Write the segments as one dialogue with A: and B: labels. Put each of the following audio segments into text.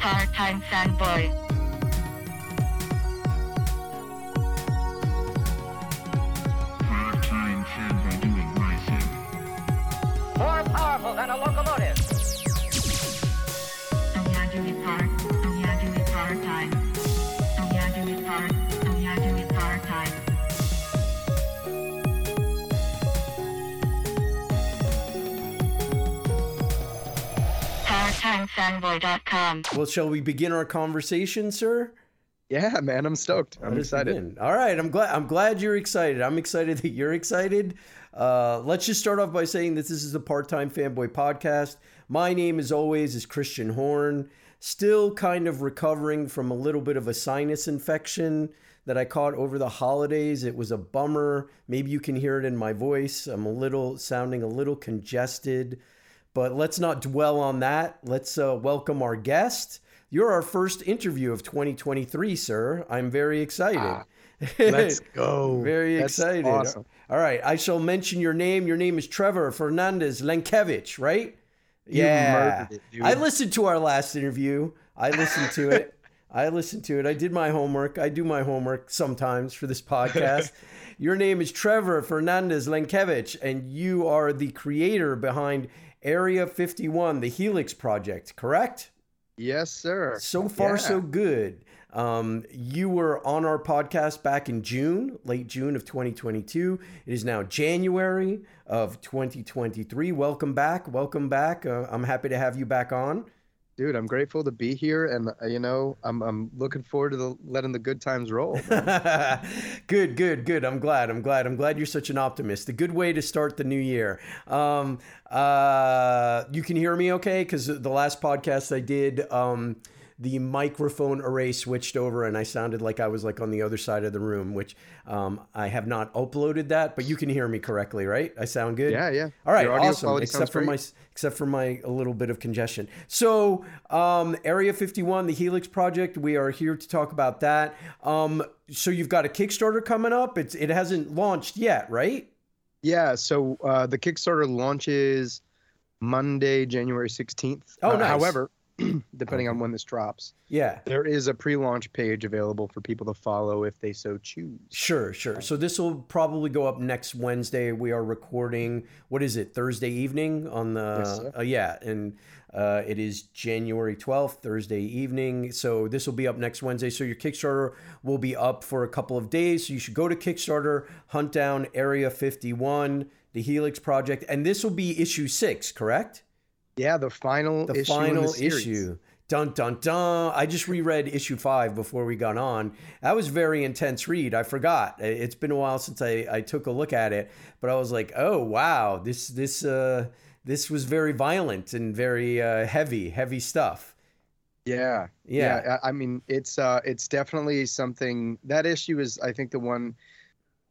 A: Part-time fanboy.
B: Part-time fanboy doing my thing.
C: More powerful than a locomotive.
A: ParttimeFanboy.com.
D: Well, shall we begin our conversation, sir?
E: Yeah, man, I'm stoked. I'm
D: Let
E: excited.
D: begin. All right, I'm glad. I'm glad you're excited. I'm excited that you're excited. Uh, let's just start off by saying that this is a part-time fanboy podcast. My name, as always, is Christian Horn. Still kind of recovering from a little bit of a sinus infection that I caught over the holidays. It was a bummer. Maybe you can hear it in my voice. I'm a little sounding a little congested, but let's not dwell on that. Let's uh, welcome our guest. You're our first interview of 2023, sir. I'm very excited.
E: Ah, Let's go.
D: Very
E: That's
D: excited.
E: Awesome.
D: All right, I shall mention your name. Your name is Trevor Fernandez Lenkevich, right?
E: You
D: yeah.
E: it.
D: I listened to our last interview. I listened to it. I listened to it. I did my homework. I do my homework sometimes for this podcast. your name is Trevor Fernandez Lenkevich, and you are the creator behind Area 51, the Helix Project, correct?
E: Yes, sir.
D: So far,
E: Yeah.
D: so good. Um, you were on our podcast back in June, late June of 2022. It is now January of 2023. Welcome back. Welcome back. Uh, I'm happy to have you back on.
E: Dude, I'm grateful to be here, and uh, you know, I'm I'm looking forward to the, letting the good times roll.
D: good, good, good. I'm glad. I'm glad. I'm glad you're such an optimist. A good way to start the new year. Um, uh, you can hear me okay? Because the last podcast I did, um, the microphone array switched over and I sounded like I was like on the other side of the room, which um, I have not uploaded that, but you can hear me correctly, right? I sound good.
E: yeah, yeah.
D: All right, awesome. Except for my except for my a little bit of congestion. So, um, Area 51, the Helix project, we are here to talk about that. Um, so you've got a Kickstarter coming up. It's it hasn't launched yet, right?
E: Yeah. So uh, the Kickstarter launches Monday, January 16th.
D: Oh,
E: Uh,
D: nice.
E: However, depending on when this drops,
D: Yeah.
E: there is a pre-launch page available for people to follow if they so choose.
D: Sure, sure. So this will probably go up next Wednesday. We are recording. What is it? Thursday evening on the.
E: Yes,
D: uh, yeah, and uh, it is January twelfth, Thursday evening. So this will be up next Wednesday. So your Kickstarter will be up for a couple of days. So you should go to Kickstarter, hunt down Area Fifty One, the Helix Project, and this will be issue six, correct?
E: Yeah, the final
D: the
E: issue
D: final
E: the
D: issue. Dun dun dun! I just reread issue five before we got on. That was a very intense read. I forgot. It's been a while since I, I took a look at it, but I was like, oh wow, this this uh this was very violent and very uh, heavy, heavy stuff.
E: Yeah,
D: Yeah.
E: I I mean, it's uh, it's definitely something. That issue is, I think, the one.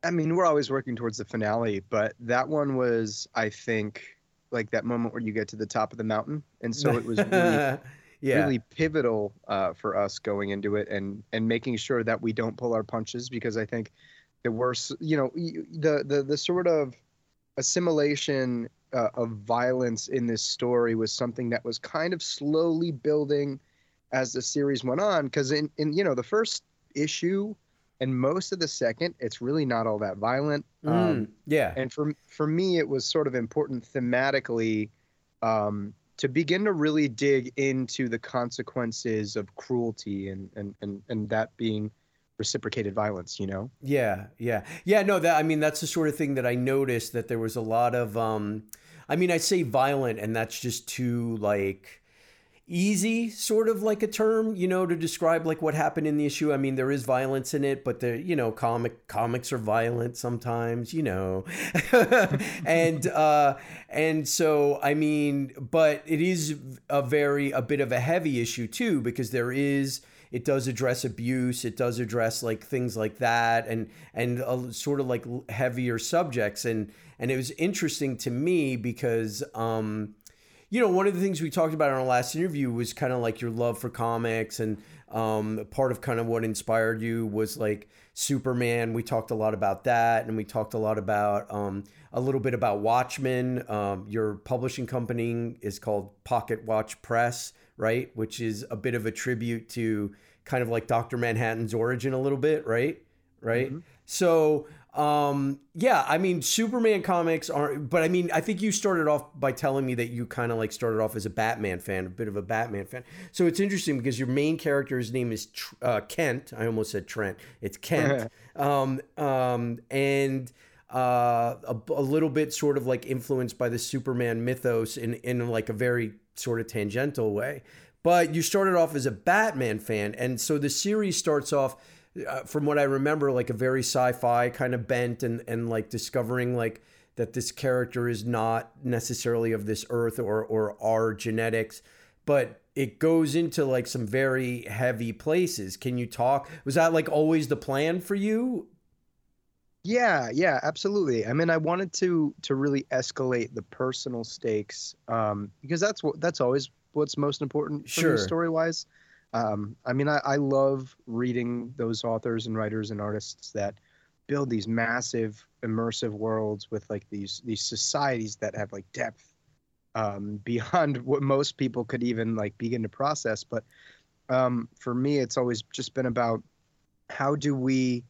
E: I mean, we're always working towards the finale, but that one was, I think, like that moment where you get to the top of the mountain, and so it was really,
D: yeah,
E: really pivotal uh, for us going into it and and making sure that we don't pull our punches because I think the worst, you know, the the the sort of assimilation uh, of violence in this story was something that was kind of slowly building as the series went on. Because in, in you know the first issue and most of the second it's really not all that violent um,
D: Mm, yeah,
E: and for for me it was sort of important thematically um, to begin to really dig into the consequences of cruelty and and and, and that being reciprocated violence you know
D: Yeah, yeah, yeah. No, that I mean that's the sort of thing that I noticed that there was a lot of. um I mean, I say violent, and that's just too like easy, sort of like a term, you know, to describe like what happened in the issue. I mean, there is violence in it, but the you know, comic comics are violent sometimes, you know, and uh, and so I mean, but it is a very a bit of a heavy issue too because there is it does address abuse it does address like things like that and and uh, sort of like heavier subjects and and it was interesting to me because um you know one of the things we talked about in our last interview was kind of like your love for comics and um part of kind of what inspired you was like superman we talked a lot about that and we talked a lot about um a little bit about watchmen um your publishing company is called pocket watch press right? Which is a bit of a tribute to kind of like Dr. Manhattan's origin a little bit, right? Right? So, um, yeah, I mean, Superman comics aren't, but I mean, I think you started off by telling me that you kind of like started off as a Batman fan, a bit of a Batman fan. So it's interesting because your main character's name is Tr- uh, Kent. I almost said Trent. It's Kent. um, um, and uh, a, a little bit sort of like influenced by the Superman mythos in, in like a very sort of tangential way. But you started off as a Batman fan. And so the series starts off uh, from what I remember, like a very sci-fi kind of bent, and and like discovering like that this character is not necessarily of this earth or or our genetics, but it goes into like some very heavy places. Can you talk? Was that like always the plan for you?
E: Yeah, yeah, absolutely. I mean, I wanted to to really escalate the personal stakes um, because that's what that's always what's most important for
D: Sure.
E: story wise. Um, I mean, I, I love reading those authors and writers and artists that build these massive immersive worlds with like these these societies that have like depth um, beyond what most people could even like begin to process. But um, for me, it's always just been about how do we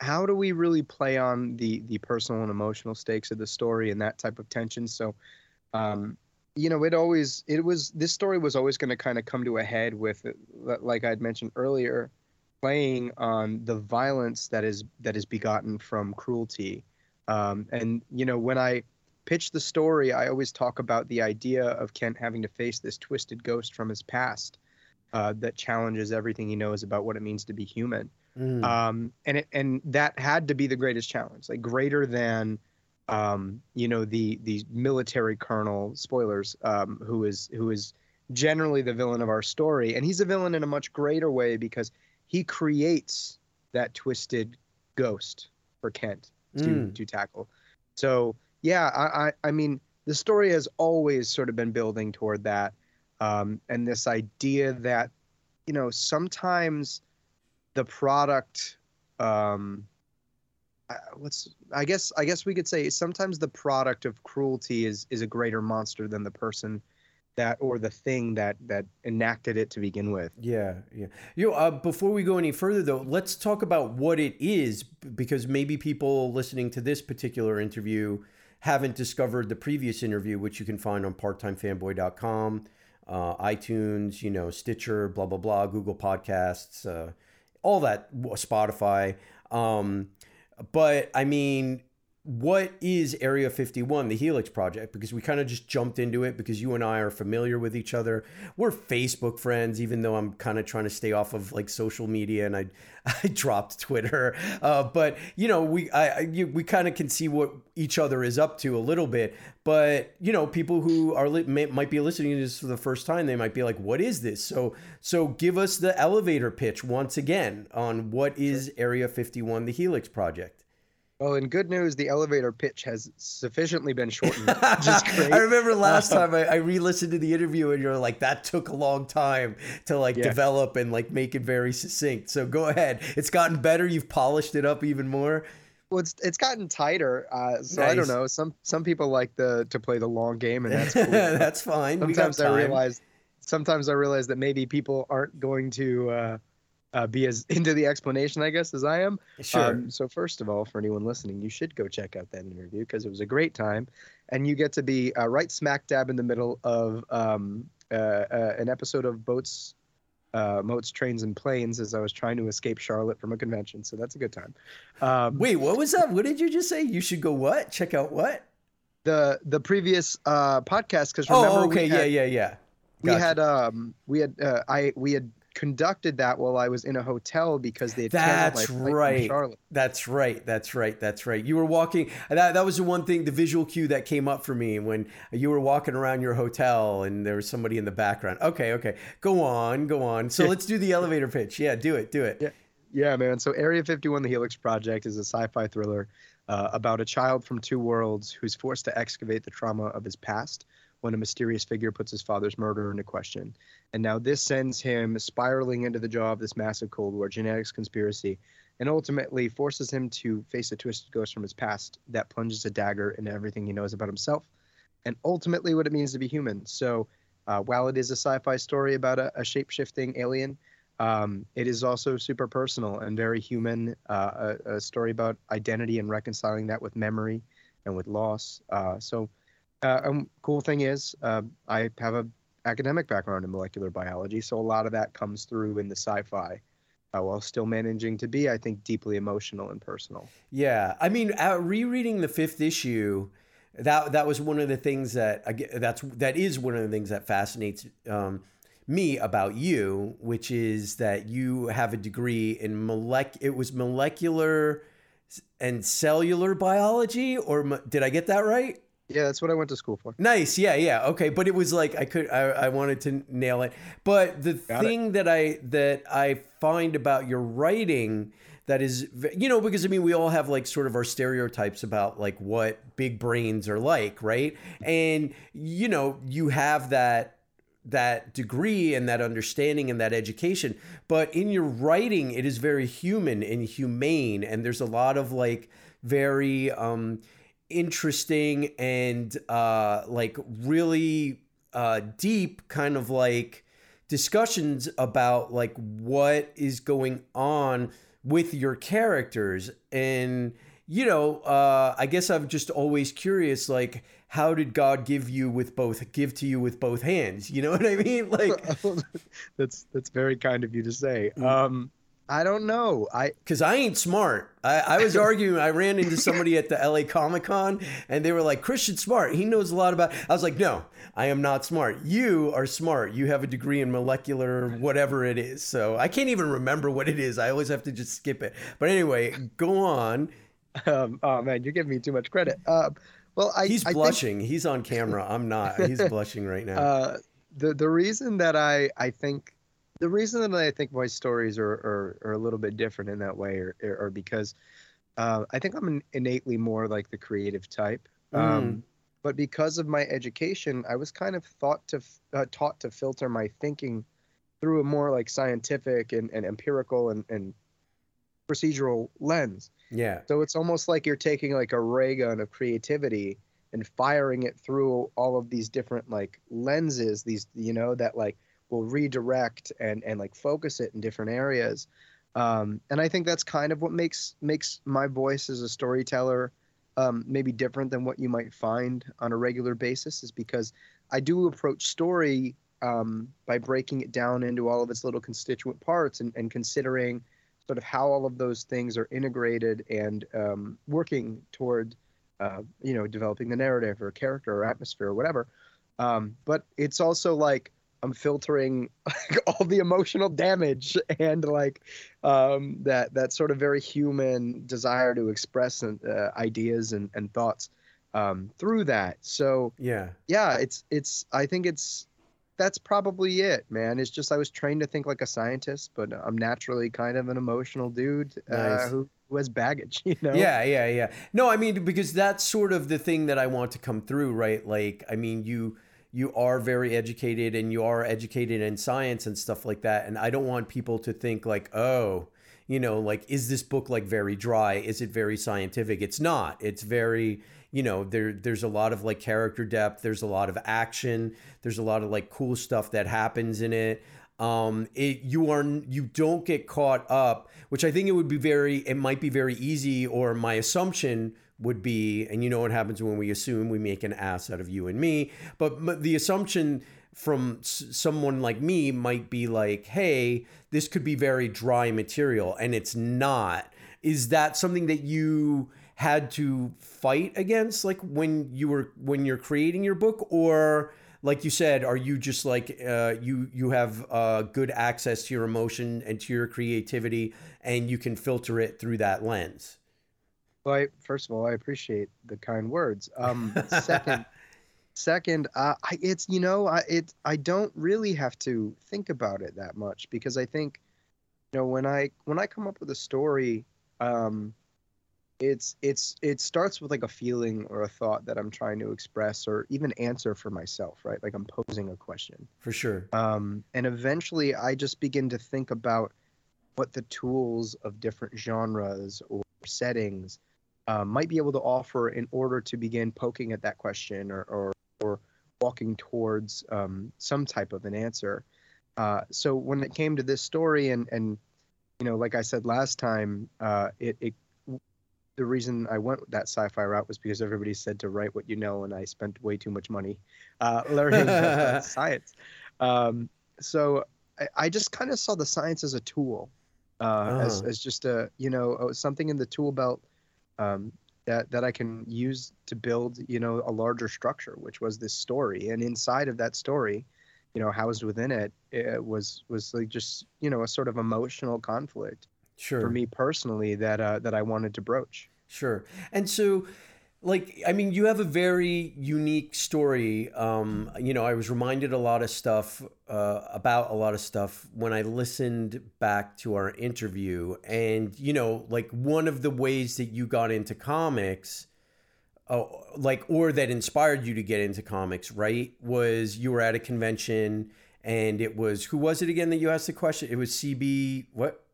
E: how do we really play on the the personal and emotional stakes of the story and that type of tension so um you know it always it was this story was always going to kind of come to a head with like i'd mentioned earlier playing on the violence that is that is begotten from cruelty um and you know when i pitch the story i always talk about the idea of kent having to face this twisted ghost from his past uh, that challenges everything he knows about what it means to be human
D: Mm.
E: um, and it and that had to be the greatest challenge, like greater than, um, you know, the the military colonel spoilers, um, who is who is generally the villain of our story, and he's a villain in a much greater way because he creates that twisted ghost for Kent to
D: Mm.
E: to tackle. So yeah, I, I I mean the story has always sort of been building toward that, um, and this idea that you know sometimes the product um what's i guess i guess we could say sometimes the product of cruelty is is a greater monster than the person that or the thing that that enacted it to begin with
D: Yeah, yeah. You know, uh, before we go any further, though, let's talk about what it is, because maybe people listening to this particular interview haven't discovered the previous interview, which you can find on parttimefanboy.com, uh, iTunes, you know, Stitcher, blah blah blah, Google Podcasts, uh, all that, Spotify. Um, but I mean, what is Area 51, the Helix Project? Because we kind of just jumped into it because you and I are familiar with each other. We're Facebook friends, even though I'm kind of trying to stay off of like social media and I, I dropped Twitter. Uh, but you know, we I, I you, we kind of can see what each other is up to a little bit. But you know, people who are li- may, might be listening to this for the first time, they might be like, "What is this?" So so give us the elevator pitch once again on what is Area 51, the Helix Project.
E: Well in good news the elevator pitch has sufficiently been shortened which is great
D: I remember last time I, I re-listened to the interview and you're like, that took a long time to like
E: Yeah.
D: develop and like make it very succinct. So go ahead. It's gotten better. You've polished it up even more.
E: well it's it's gotten tighter uh so i don't know some some people like the to play the long game and that's cool
D: That's fine.
E: Sometimes I realize sometimes I realize that maybe people aren't going to uh, uh, be as into the explanation, I guess, as I am.
D: Sure.
E: Um, so first of all, for anyone listening, you should go check out that interview because it was a great time, and you get to be uh, right smack dab in the middle of um, uh, uh, an episode of Boats. Uh, Moats, Trains, and Planes as I was trying to escape Charlotte from a convention. So that's a good time. Um,
D: Wait, what was that? What did you just say? You should go what? Check out what?
E: the the previous uh, podcast because remember
D: Oh, okay.
E: we had,
D: yeah, yeah, yeah.
E: we had um we had uh, I we had conducted that while I was in a hotel because they had
D: That's
E: my flight from
D: right.
E: Charlotte.
D: That's right. That's right. That's right. You were walking. That, that was the one thing, the visual cue that came up for me when you were walking around your hotel and there was somebody in the background. Okay. Okay. Go on. Go on. So let's do the elevator pitch. Yeah. Do it. Do it.
E: Yeah. Yeah, man. So Area 51, the Helix Project, is a sci-fi thriller uh, about a child from two worlds who's forced to excavate the trauma of his past when a mysterious figure puts his father's murder into question. And now this sends him spiraling into the jaw of this massive Cold War genetics conspiracy and ultimately forces him to face a twisted ghost from his past that plunges a dagger into everything he knows about himself and ultimately what it means to be human. So Uh, while it is a sci-fi story about a, a shape-shifting alien, um, it is also super personal and very human. Uh, a, a story about identity and reconciling that with memory and with loss. Uh, so, uh, um, cool thing is, uh, I have a academic background in molecular biology, so a lot of that comes through in the sci-fi, uh, while still managing to be, I think, deeply emotional and personal.
D: Yeah, I mean, uh, rereading the fifth issue, that that was one of the things that that's that is one of the things that fascinates um, me about you, which is that you have a degree in molec. It was molecular and cellular biology, or mo- did I get that right?
E: Yeah, that's what I went to school for.
D: Nice. Yeah, yeah. Okay, but it was like I could I, I wanted to nail it. But the
E: Got it.
D: thing that I that I find about your writing that is you know because I mean we all have like sort of our stereotypes about like what big brains are like, right? And you know, you have that that degree and that understanding and that education but in your writing it is very human and humane and there's a lot of like very um interesting and uh like really uh deep kind of like discussions about like what is going on with your characters and you know uh i guess i'm just always curious like how did god give you with both give to you with both hands you know what i mean like
E: that's that's very kind of you to say.
D: Mm.
E: Um, I don't know. I
D: because i ain't smart. I, I was arguing i ran into somebody at the la comic-con and they were like christian smart. He knows a lot about i was like no i am not smart. You are smart. You have a degree in molecular whatever it is. So i can't even remember what it is. I always have to just skip it. But anyway go on.
E: Um, oh man, you're giving me too much credit. Uh, well, I
D: he's
E: I think,
D: blushing. He's on camera. I'm not. He's blushing right now.
E: Uh, the the reason that I I think the reason that I think my stories are are, are a little bit different in that way are, are because uh, I think I'm an innately more like the creative type.
D: Mm.
E: Um, but because of my education, I was kind of thought to uh, taught to filter my thinking through a more like scientific and, and empirical and, and procedural lens.
D: yeah
E: So it's almost like you're taking like a ray gun of creativity and firing it through all of these different like lenses, these you know that like will redirect and and like focus it in different areas. Um, and I think that's kind of what makes makes my voice as a storyteller um, maybe different than what you might find on a regular basis, is because I do approach story um, by breaking it down into all of its little constituent parts and, and considering sort of how all of those things are integrated and um, working toward uh, you know developing the narrative or character or atmosphere or whatever um, but it's also like i'm filtering like, all the emotional damage and like um, that that sort of very human desire to express uh, ideas and, and thoughts um, through that. So
D: yeah.
E: yeah it's it's i think it's that's probably it man. It's just i was trained to think like a scientist but i'm naturally kind of an emotional dude uh, who, who has baggage you know?
D: Yeah, yeah, yeah. No, I mean because that's sort of the thing that I want to come through, right? Like, I mean, you you are very educated and you are educated in science and stuff like that, and I don't want people to think like, oh, you know, like is this book like very dry? Is it very scientific? It's not. It's very you know there there's a lot of like character depth there's a lot of action there's a lot of like cool stuff that happens in it um it you are you don't get caught up which i think it would be very it might be very easy or my assumption would be and you know what happens when we assume we make an ass out of you and me but the assumption from someone like me might be like hey this could be very dry material and it's not. Is that something that you had to fight against like when you were when you're creating your book? Or like you said are you just like uh, you you have uh, good access to your emotion and to your creativity and you can filter it through that lens
E: well I, first of all i appreciate the kind words. Um second second uh, I, it's you know I, it i don't really have to think about it that much because i think you know when i when i come up with a story um it's it's it starts with like a feeling or a thought that i'm trying to express or even answer for myself right? Like i'm posing a question.
D: For sure.
E: Um, and eventually i just begin to think about what the tools of different genres or settings uh, might be able to offer in order to begin poking at that question or, or or walking towards um, some type of an answer. Uh, so when it came to this story, and and you know, like I said last time, uh, it it the reason I went that sci-fi route was because everybody said to write what you know, and I spent way too much money uh, learning science. Um, so I, I just kind of saw the science as a tool, uh, as
D: Oh.
E: as just a you know uh, something in the tool belt um, that that I can use to build you know a larger structure, which was this story, and inside of that story, you know, housed within it, it was was like just you know a sort of emotional conflict
D: Sure.
E: for me personally that uh, that I wanted to broach.
D: Sure. And so, like, I mean, you have a very unique story. Um, you know, I was reminded a lot of stuff uh, about a lot of stuff when I listened back to our interview. And, you know, like, one of the ways that you got into comics. Oh, like, or that inspired you to get into comics, right? Was you were at a convention and it was, who was it again that you asked the question? It was CB, what?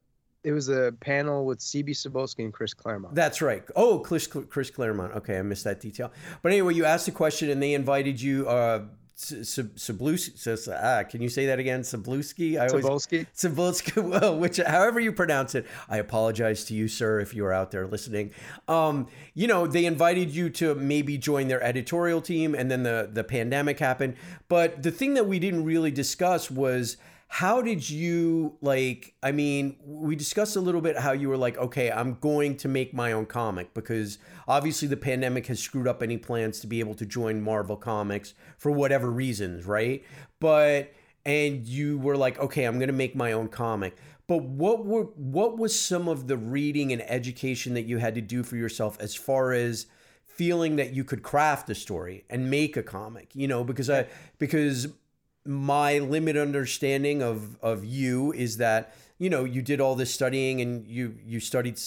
E: It was a panel with CB Cebulski and Chris Claremont.
D: That's right. Oh, Chris, Chris Claremont. Okay, I missed that detail. But anyway, you asked a question and they invited you. Uh, Sabluski. Ah, can you say that again? Sabluski. I always Sabluski. Well, which, however you pronounce it, I apologize to you, sir, if you are out there listening. Um, you know, they invited you to maybe join their editorial team, and then the the pandemic happened. But the thing that we didn't really discuss was how did you like i mean we discussed a little bit how you were like okay i'm going to make my own comic because obviously the pandemic has screwed up any plans to be able to join marvel comics for whatever reasons right? But and you were like okay i'm going to make my own comic. But what were what was some of the reading and education that you had to do for yourself as far as feeling that you could craft a story and make a comic you know? Because i because my limited understanding of of you is that you know you did all this studying and you you studied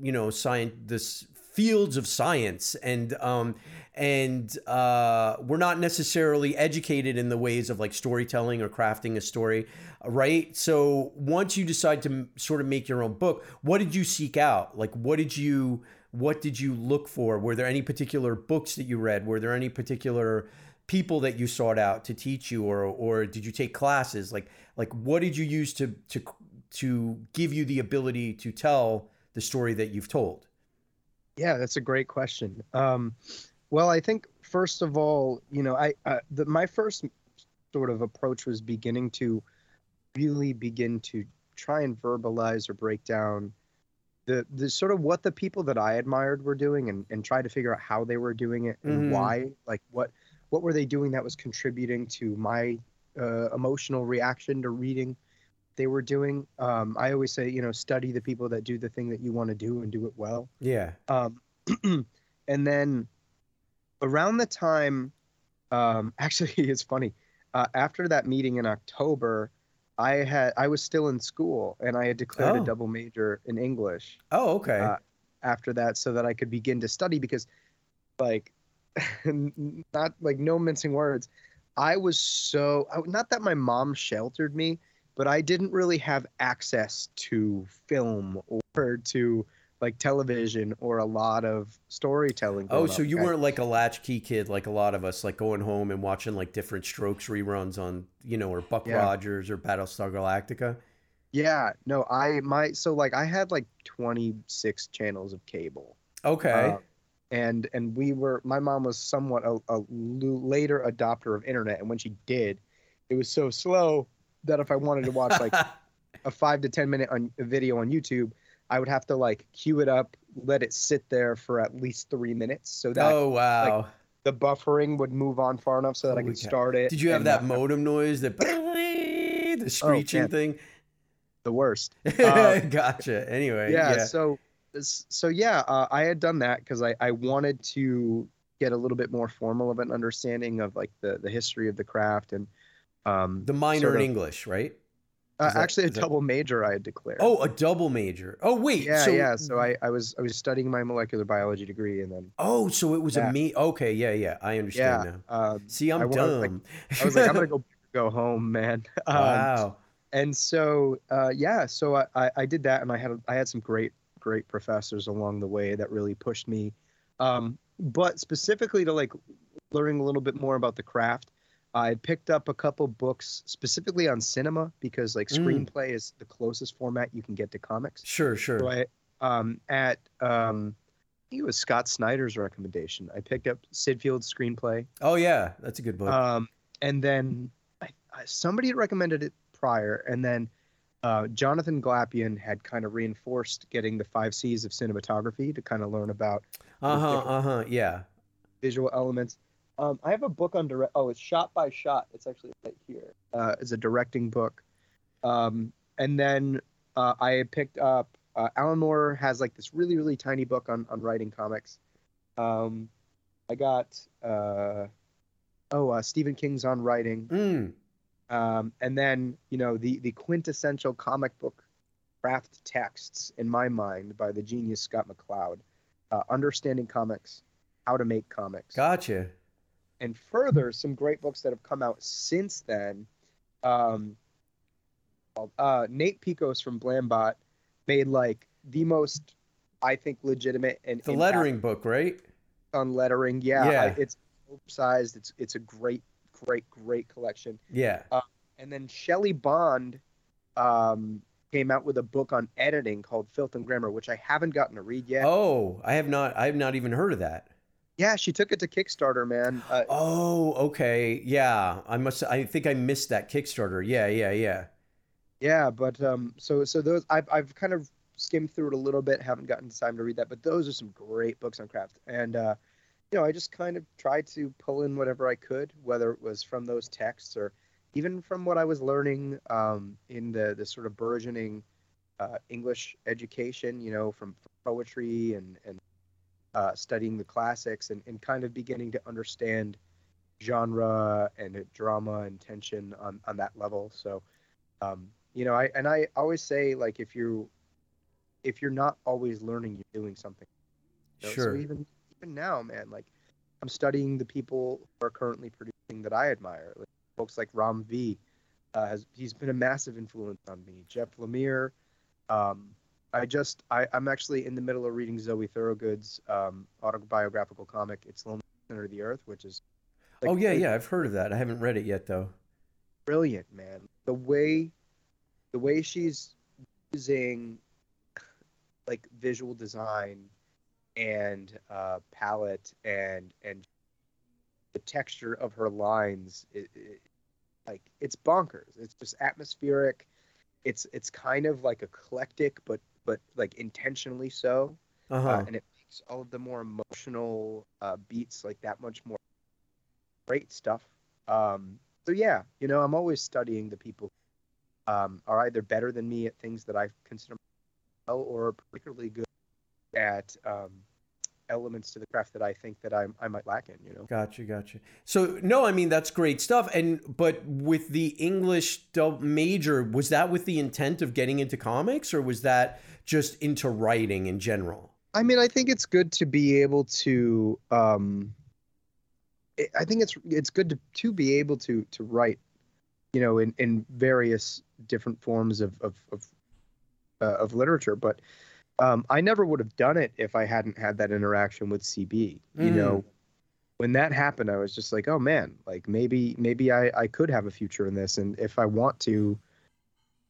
D: you know science this fields of science and um and uh we're not necessarily educated in the ways of like storytelling or crafting a story right? So once you decide to sort of make your own book what did you seek out? Like what did you what did you look for? Were there any particular books that you read? Were there any particular people that you sought out to teach you or or did you take classes like like what did you use to to to give you the ability to tell the story that you've told
E: Yeah, that's a great question. Um, well, I think first of all, you know, I uh, the, my first sort of approach was beginning to really begin to try and verbalize or break down the the sort of what the people that I admired were doing and and try to figure out how they were doing it and
D: Mhm.
E: why, like what what were they doing that was contributing to my uh, emotional reaction to reading they were doing. Um, I always say, you know, study the people that do the thing that you want to do and do it well.
D: yeah
E: Um, and then around the time, um, actually, it's funny. Uh, after that meeting in October, I had I was still in school and I had declared
D: Oh.
E: a double major in English
D: oh okay
E: Uh, after that, so that I could begin to study because, like, not like no mincing words. I was so not that my mom sheltered me, but I didn't really have access to film or to like television or a lot of storytelling.
D: oh so
E: up.
D: you weren't like a latchkey kid like a lot of us like going home and watching like Diff'rent Strokes reruns on you know or buck
E: Yeah.
D: rogers or battlestar galactica
E: Yeah, no, I my so like I had like 26 channels of cable.
D: okay
E: Uh, and and we were my mom was somewhat a later adopter of internet and when she did it was so slow that if i wanted to watch like a five to ten minute on, video on youtube i would have to like queue it up let it sit there for at least three minutes so that
D: oh wow.
E: the buffering would move on far enough so that i could
D: cow.
E: start it
D: did you have that modem noise that the screeching
E: man.
D: thing?
E: The worst. Uh,
D: gotcha. Anyway
E: yeah,
D: yeah,
E: so so yeah uh, i had done that because I, I wanted to get a little bit more formal of an understanding of like the the history of the craft and um
D: the minor
E: sort
D: in english right?
E: Uh,
D: that-
E: actually a
D: is that-
E: double major i had declared.
D: Oh a double major. Oh wait
E: yeah
D: so
E: yeah so I, I was i was studying my molecular biology degree and then
D: oh so it was
E: Yeah.
D: a me okay yeah yeah i understand
E: yeah
D: now.
E: um,
D: see i'm
E: I wa- I was like-
D: dumb.
E: I was like i'm gonna go go home man. Um,
D: wow.
E: and so uh, yeah so I, I i did that and i had i had some great great professors along the way that really pushed me um but specifically to like learning a little bit more about the craft. I picked up a couple books specifically on cinema because like
D: Mm.
E: screenplay is the closest format you can get to comics.
D: Sure, sure.
E: So I, um, at um, I think it was Scott Snyder's recommendation. I picked up Syd Field's screenplay,
D: Oh yeah, that's a good book.
E: um, and then I, I, somebody had recommended it prior, and then uh, Jonathan Glapion had kind of reinforced getting the five C's of cinematography to kind of learn about
D: Uh huh. Uh huh. Yeah.
E: visual elements. Um, I have a book on direct. Oh, it's shot by shot. It's actually right here. Uh, it's a directing book. Um, and then uh, I picked up. Uh, Alan Moore has like this really really tiny book on on writing comics. Um, I got. Uh, oh, uh, Stephen King's on writing.
D: Mm.
E: Um, and then you know the the quintessential comic book craft texts in my mind by the genius Scott McCloud. Uh, Understanding comics, how to make comics
D: Gotcha.
E: and further some great books that have come out since then um uh nate Piekos from blambot made like the most i think legitimate and
D: The lettering book, right?
E: on lettering yeah,
D: Yeah.
E: I, it's sized it's it's a great great great collection
D: Yeah.
E: and then Shelly Bond um came out with a book on editing called Filth and Grammar, which I haven't gotten to read yet.
D: Oh, I have not. I have not even heard of that.
E: Yeah, she took it to Kickstarter, man. Uh,
D: Oh, okay. Yeah. I must. I think I missed that Kickstarter. Yeah. Yeah. Yeah.
E: Yeah, but um, so so those I've I've kind of skimmed through it a little bit, haven't gotten time to read that, but those are some great books on craft, and uh, you know I just kind of tried to pull in whatever I could, whether it was from those texts or even from what I was learning um, in the the sort of burgeoning uh, English education, you know, from poetry and and uh, studying the classics and, and kind of beginning to understand genre and drama and tension on on that level. So um, you know i and i always say like if you if you're not always learning you're doing something you know?
D: Sure.
E: so even even now man like i'm studying the people who are currently producing that i admire like folks like ram v uh, has he's been a massive influence on me jeff lemire um, i just I, i'm actually in the middle of reading zoe thorogood's um, autobiographical comic it's lonely center of the earth which is like,
D: oh yeah. Yeah. I've heard of that. I haven't read it yet though.
E: brilliant, man. The way the way she's using like visual design and uh, palette and and the texture of her lines, it, it, like it's bonkers. It's just atmospheric. It's it's kind of like eclectic, but but like intentionally so,
D: Uh huh.
E: uh, and it makes all of the more emotional uh, beats like that much more great stuff. Um, so yeah, you know, I'm always studying the people um, are either better than me at things that I consider well or particularly good at um, elements to the craft that I think that I, I might lack in. You know.
D: Gotcha, gotcha. So no, I mean that's great stuff. And but with the English dub major, was that with the intent of getting into comics, or was that just into writing in general?
E: I mean, I think it's good to be able to. Um, I- I think it's it's good to, to be able to to write, you know, in, in various different forms of of of, uh, of literature. But um, I never would have done it if I hadn't had that interaction with CB. You
D: Mm.
E: know, when that happened, I was just like, oh man, like maybe maybe I I could have a future in this, and if I want to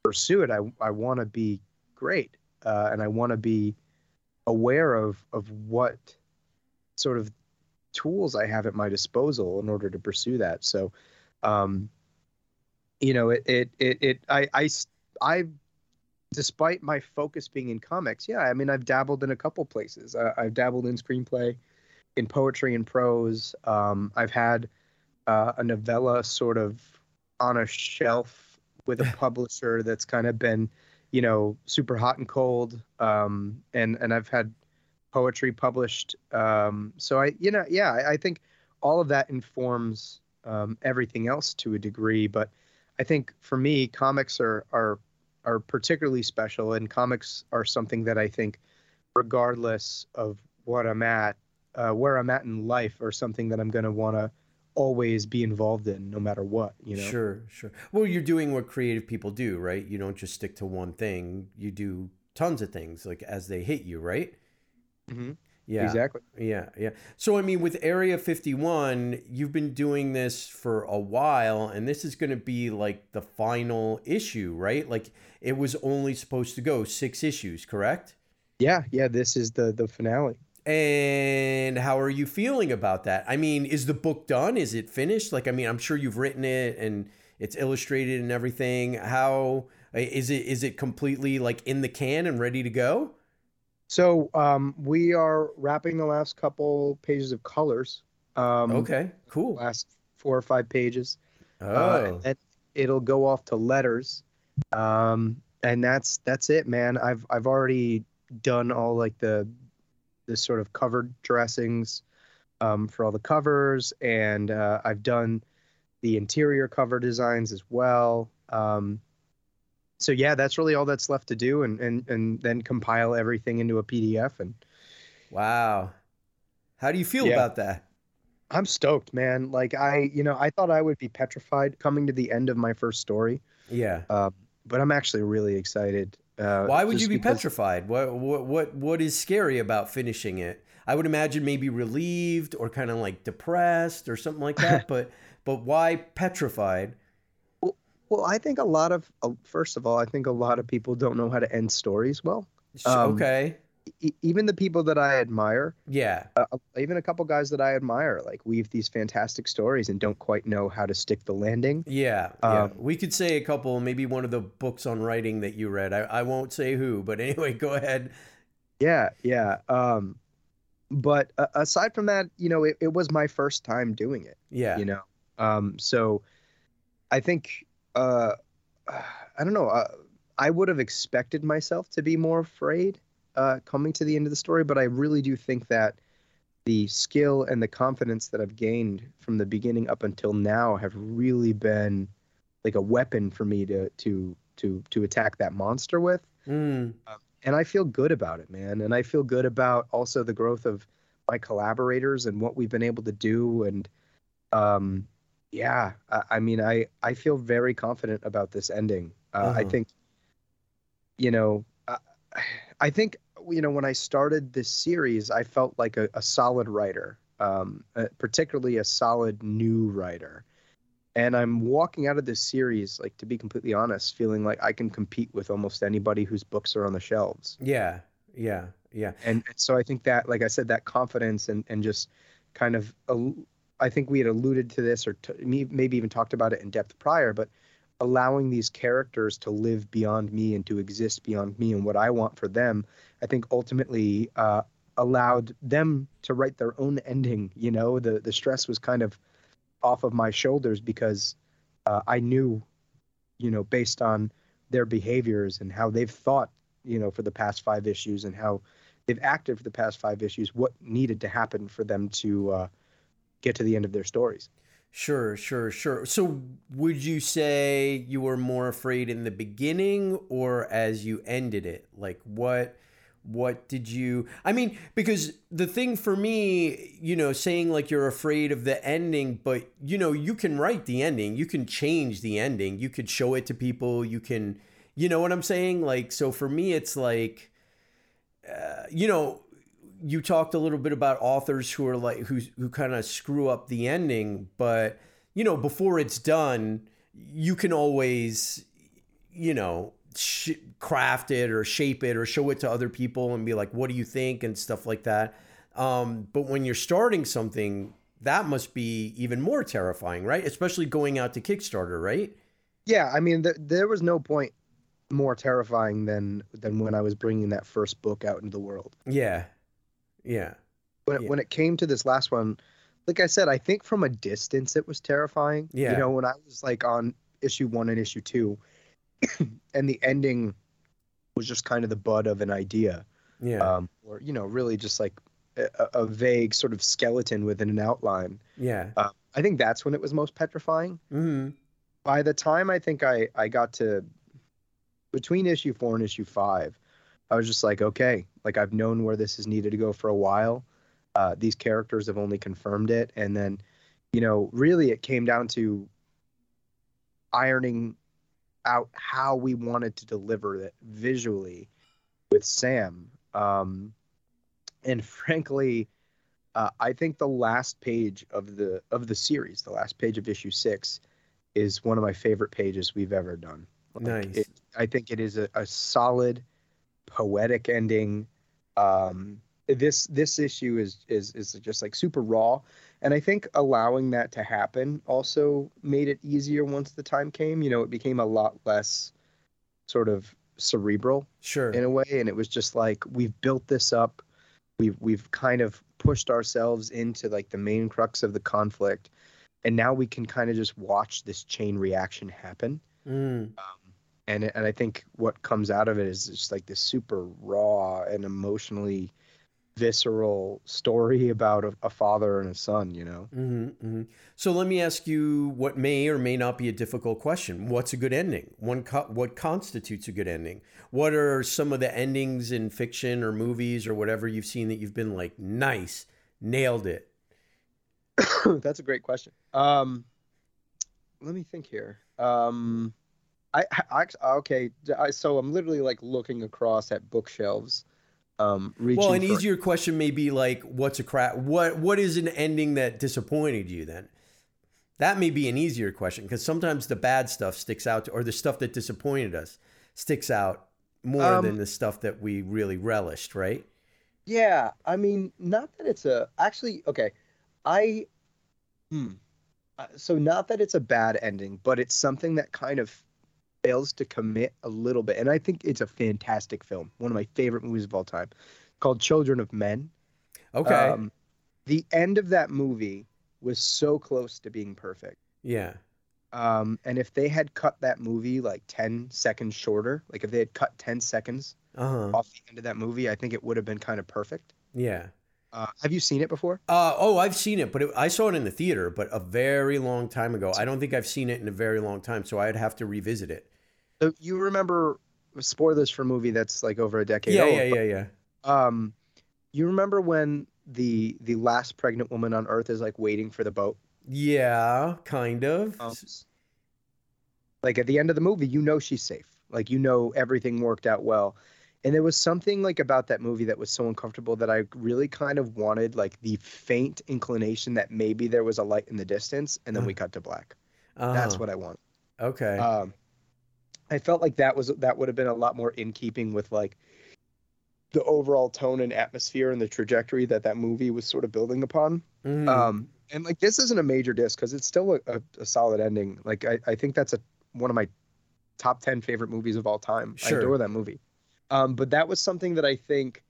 E: pursue it, I I want to be great, uh, and I want to be aware of of what sort of tools I have at my disposal in order to pursue that. So, um, you know, it it it, it I I I despite my focus being in comics, yeah, I mean, I've dabbled in a couple places. I, I've dabbled in screenplay, in poetry and prose. Um, I've had uh, a novella sort of on a shelf with a publisher that's kind of been, you know, super hot and cold. Um, and and I've had poetry published. Um, so I, you know, yeah, I, I think all of that informs um, everything else to a degree. But I think for me, comics are are are particularly special, and comics are something that I think, regardless of what I'm at, uh, where I'm at in life, are something that I'm going to want to always be involved in, no matter what. You know.
D: Sure, sure. Well, you're doing what creative people do, right? You don't just stick to one thing. You do tons of things, like as they hit you, right?
E: Mhm.
D: Yeah.
E: exactly.
D: Yeah, yeah. So I mean, with Area 51, you've been doing this for a while, and this is going to be like the final issue, right? Like it was only supposed to go six issues, correct?
E: Yeah, yeah. This is the the finale.
D: And how are you feeling about that? I mean, is the book done? Is it finished? Like, I mean, I'm sure you've written it and it's illustrated and everything. How is it? Is it completely like in the can and ready to go?
E: So um, we are wrapping the last couple pages of colors. Um,
D: Okay, cool.
E: Last four or five pages. Uh,
D: Oh,
E: and it'll go off to letters. Um, and that's that's it, man. I've I've already done all like the the sort of covered dressings um, for all the covers, and uh, I've done the interior cover designs as well. Um, so yeah, that's really all that's left to do, and and and then compile everything into a PDF. And
D: wow. How do you feel
E: Yeah.
D: about that?
E: I'm stoked, man. Like I, you know, I thought I would be petrified coming to the end of my first story,
D: Yeah.
E: um, but I'm actually really excited. Uh,
D: Why would you be
E: because-
D: petrified? What what what what is scary about finishing it? I would imagine maybe relieved or kind of like depressed or something like that. but but why petrified?
E: Well, I think a lot of, uh, first of all, I think a lot of people don't know how to end stories well. Um,
D: okay.
E: E- even the people that I admire,
D: Yeah.
E: uh, even a couple guys that I admire, like weave these fantastic stories and don't quite know how to stick the landing.
D: Yeah, yeah.
E: Um,
D: we could say a couple, maybe one of the books on writing that you read. I, I won't say who, but anyway, go ahead.
E: Yeah, yeah. Um, but uh, aside from that, you know, it, it was my first time doing it.
D: Yeah.
E: you know um so i think uh i don't know uh, i would have expected myself to be more afraid uh coming to the end of the story but i really do think that the skill and the confidence that i've gained from the beginning up until now have really been like a weapon for me to to to to attack that monster with
D: Mm,
E: and I feel good about it, man. And I feel good about also the growth of my collaborators and what we've been able to do. And um, yeah, I, I mean, I I feel very confident about this ending. Uh, I
D: Uh-huh.
E: think, you know, I, I think you know when I started this series, I felt like a, a solid writer, um, uh, particularly a solid new writer. And I'm walking out of this series, like to be completely honest, feeling like I can compete with almost anybody whose books are on the shelves.
D: yeah, yeah, yeah.
E: And so I think that, like I said, that confidence and and just kind of, al- I think we had alluded to this or t- me- maybe even talked about it in depth prior, but allowing these characters to live beyond me and to exist beyond me and what I want for them, I think ultimately uh, allowed them to write their own ending. You know, the the stress was kind of off of my shoulders because uh, I knew, you know, based on their behaviors and how they've thought, you know, for the past five issues and how they've acted for the past five issues, what needed to happen for them to uh, get to the end of their stories.
D: Sure, sure, sure. So, would you say you were more afraid in the beginning or as you ended it? Like, what, what did you? I mean, because the thing for me, you know, saying like you're afraid of the ending, but you know, you can write the ending, you can change the ending, you could show it to people, you can, you know what I'm saying? Like, so for me, it's like, uh, you know, you talked a little bit about authors who are like who who kind of screw up the ending, but you know before it's done, you can always, you know, sh- craft it or shape it or show it to other people and be like, "What do you think?" and stuff like that. Um, but when you're starting something, that must be even more terrifying, right? Especially going out to Kickstarter, right?
E: Yeah, I mean, th- there was no point more terrifying than than when I was bringing that first book out into the world.
D: Yeah, yeah,
E: When it,
D: Yeah.
E: when it came to this last one, like I said, I think from a distance it was terrifying.
D: Yeah.
E: You know, when I was like on issue one and issue two, and the ending was just kind of the bud of an idea,
D: yeah,
E: um, or you know, really just like a, a vague sort of skeleton within an outline.
D: yeah.
E: Uh, I think that's when it was most petrifying.
D: hmm
E: by the time I think I I got to between issue four and issue five, I was just like, okay, like I've known where this is needed to go for a while. Uh, these characters have only confirmed it, and then, you know, really it came down to ironing out how we wanted to deliver it visually with Sam. Um, and frankly, uh, I think the last page of the of the series, the last page of issue six, is one of my favorite pages we've ever done. Like,
D: Nice.
E: It, I think it is a, a solid, poetic ending. Um, this this issue is is is just like super raw, and I think allowing that to happen also made it easier once the time came. You know, it became a lot less sort of cerebral
D: Sure.
E: in a way and it was just like we've built this up we've we've kind of pushed ourselves into like the main crux of the conflict and now we can kind of just watch this chain reaction happen
D: Mm.
E: And and I think what comes out of it is just like this super raw and emotionally visceral story about a, a father and a son you know
D: hmm hmm So let me ask you what may or may not be a difficult question. What's a good ending? One co- what constitutes a good ending? What are some of the endings in fiction or movies or whatever you've seen that you've been like, nice, nailed it?
E: That's a great question. Um, let me think here. Um, I, I okay. I, so I'm literally like looking across at bookshelves. Um, reaching
D: Well, an easier question may be like, what's a crap? What what is an ending that disappointed you? Then that may be an easier question because sometimes the bad stuff sticks out, or the stuff that disappointed us sticks out more
E: Um,
D: than the stuff that we really relished, right?
E: Yeah, I mean, not that it's a actually okay. I hmm. Uh, So not that it's a bad ending, but it's something that kind of fails to commit a little bit. And I think it's a fantastic film, one of my favorite movies of all time, called Children of Men.
D: Okay.
E: Um, the end of that movie was so close to being perfect.
D: yeah.
E: Um, and if they had cut that movie like 10 seconds shorter, like if they had cut 10 seconds
D: Uh huh.
E: off the end of that movie, I think it would have been kind of perfect.
D: Yeah.
E: Uh, have you seen it before?
D: Uh, oh, I've seen it, but it, I saw it in the theater, but a very long time ago. I don't think I've seen it in a very long time, so I'd have to revisit it.
E: So you remember spoilers for a movie that's like over a decade
D: Yeah,
E: old.
D: yeah, yeah, yeah.
E: but, Um, you remember when the the last pregnant woman on Earth is like waiting for the boat?
D: Yeah, kind of.
E: Um, like at the end of the movie, you know she's safe. Like you know everything worked out well. And there was something like about that movie that was so uncomfortable that I really kind of wanted like the faint inclination that maybe there was a light in the distance, and then we cut to black. That's
D: Uh-huh.
E: what I want.
D: Okay.
E: Um, I felt like that was that would have been a lot more in keeping with like the overall tone and atmosphere and the trajectory that that movie was sort of building upon.
D: Mhm.
E: Um, and like this isn't a major disc because it's still a, a, a solid ending. Like I, I think that's a one of my top ten favorite movies of all time.
D: Sure.
E: I adore that movie. Um, but that was something that I think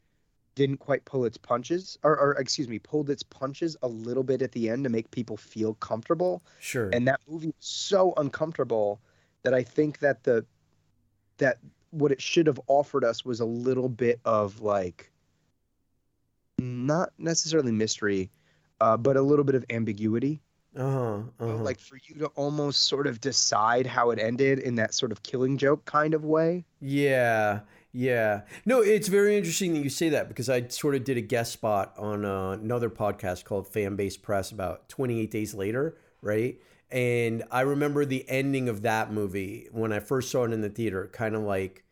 E: didn't quite pull its punches, or, or excuse me, pulled its punches a little bit at the end to make people feel comfortable.
D: sure.
E: And that movie was so uncomfortable that I think that the that what it should have offered us was a little bit of like not necessarily mystery, uh, but a little bit of ambiguity.
D: uh-huh. uh-huh.
E: Like for you to almost sort of decide how it ended in that sort of killing joke kind of way.
D: Yeah, yeah. No, it's very interesting that you say that because I sort of did a guest spot on uh, another podcast called Fan Base Press about 28 days later, right? And I remember the ending of that movie when I first saw it in the theater, kind of like.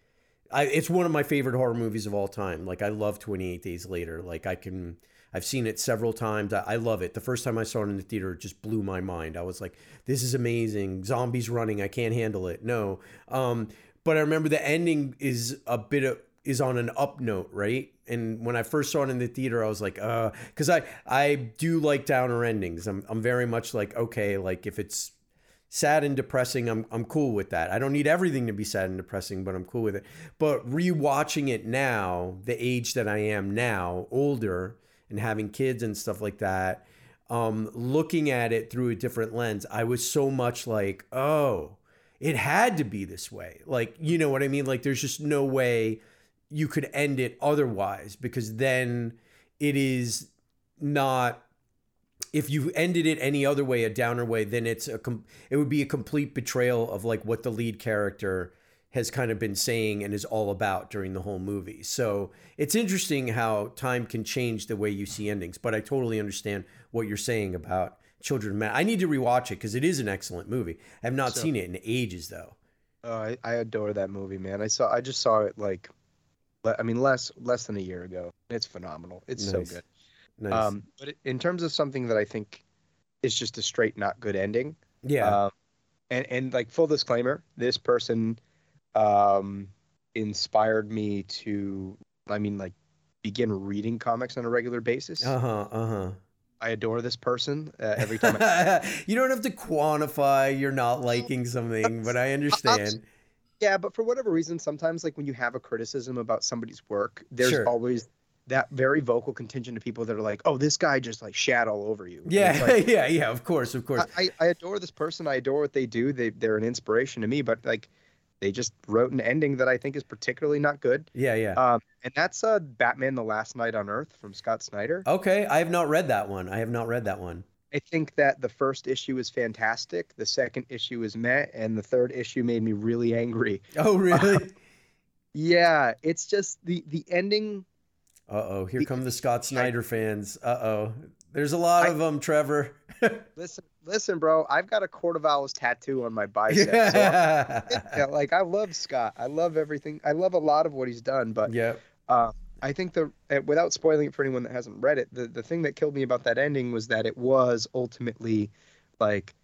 D: I, it's one of my favorite horror movies of all time. Like I love 28 Days Later. Like I can, I've seen it several times. I, I love it. The first time I saw it in the theater, it just blew my mind. I was like, "This is amazing! Zombies running. I can't handle it." No, um, but I remember the ending is a bit of is on an up note, right? And when I first saw it in the theater, I was like, uh, because I I do like downer endings. I'm I'm very much like okay, like if it's sad and depressing, I'm I'm cool with that. I don't need everything to be sad and depressing, but I'm cool with it. But rewatching it now, the age that I am now, older and having kids and stuff like that, um, looking at it through a different lens, I was so much like, oh, it had to be this way. Like, you know what I mean? Like, there's just no way you could end it otherwise because then it is not if you ended it any other way a downer way then it's a com- it would be a complete betrayal of like what the lead character has kind of been saying and is all about during the whole movie. So it's interesting how time can change the way you see endings but i totally understand what you're saying about children. Of men i need to rewatch it because it is an excellent movie. I have not
E: So-
D: seen it in ages though.
E: Oh, I, I adore that movie, man. I saw I just saw it like I mean, less less than a year ago. It's phenomenal. It's so good.
D: Nice.
E: Um, but in terms of something that I think is just a straight not good ending,
D: yeah.
E: um, and and like full disclaimer, this person um, inspired me to, I mean, like begin reading comics on a regular basis.
D: uh huh. Uh huh.
E: I adore this person uh, every time. I,
D: you don't have to quantify you're not liking something, but I understand.
E: Yeah, but for whatever reason, sometimes like when you have a criticism about somebody's work, there's
D: Sure.
E: always that very vocal contingent of people that are like, "Oh, this guy just like shat all over you."
D: Yeah,
E: like,
D: yeah, yeah. Of course, of course.
E: I, I adore this person. I adore what they do. They they're an inspiration to me. But like, they just wrote an ending that I think is particularly not good.
D: yeah, yeah.
E: Um, and that's uh, Batman: The Last Knight on Earth from Scott Snyder.
D: Okay, I have not read that one. I have not read that one.
E: I think that the first issue is fantastic. The second issue is meh, and the third issue made me really angry.
D: Oh, really?
E: Yeah, it's just the the ending.
D: Uh oh, here
E: The-
D: come the Scott Snyder fans. Uh oh, there's a lot
E: I-
D: of them, Trevor.
E: Listen, listen, bro. I've got a Court of Owls tattoo on my bicep. So yeah, like I love Scott. I love everything. I love a lot of what he's done, but
D: yeah.
E: uh, I think the uh, without spoiling it for anyone that hasn't read it, the the thing that killed me about that ending was that it was ultimately like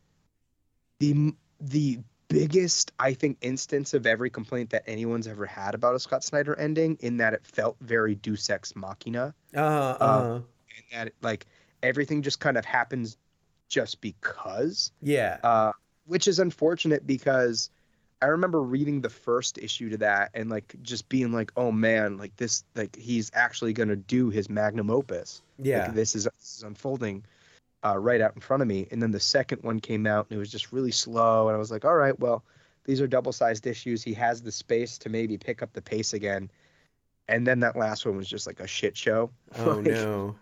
E: the the biggest I think instance of every complaint that anyone's ever had about a Scott Snyder ending in that it felt very Deus Ex Machina
D: Uh huh. Uh-huh.
E: and that it, like everything just kind of happens just because
D: yeah.
E: uh, which is unfortunate because I remember reading the first issue to that and like just being like, oh man, like this, like he's actually gonna do his magnum opus.
D: Yeah.
E: Like, this is this is unfolding uh, right out in front of me. And then the second one came out and it was just really slow. And I was like, all right, well, these are double sized issues. He has the space to maybe pick up the pace again. And then that last one was just like a shit show.
D: Oh
E: Like,
D: no.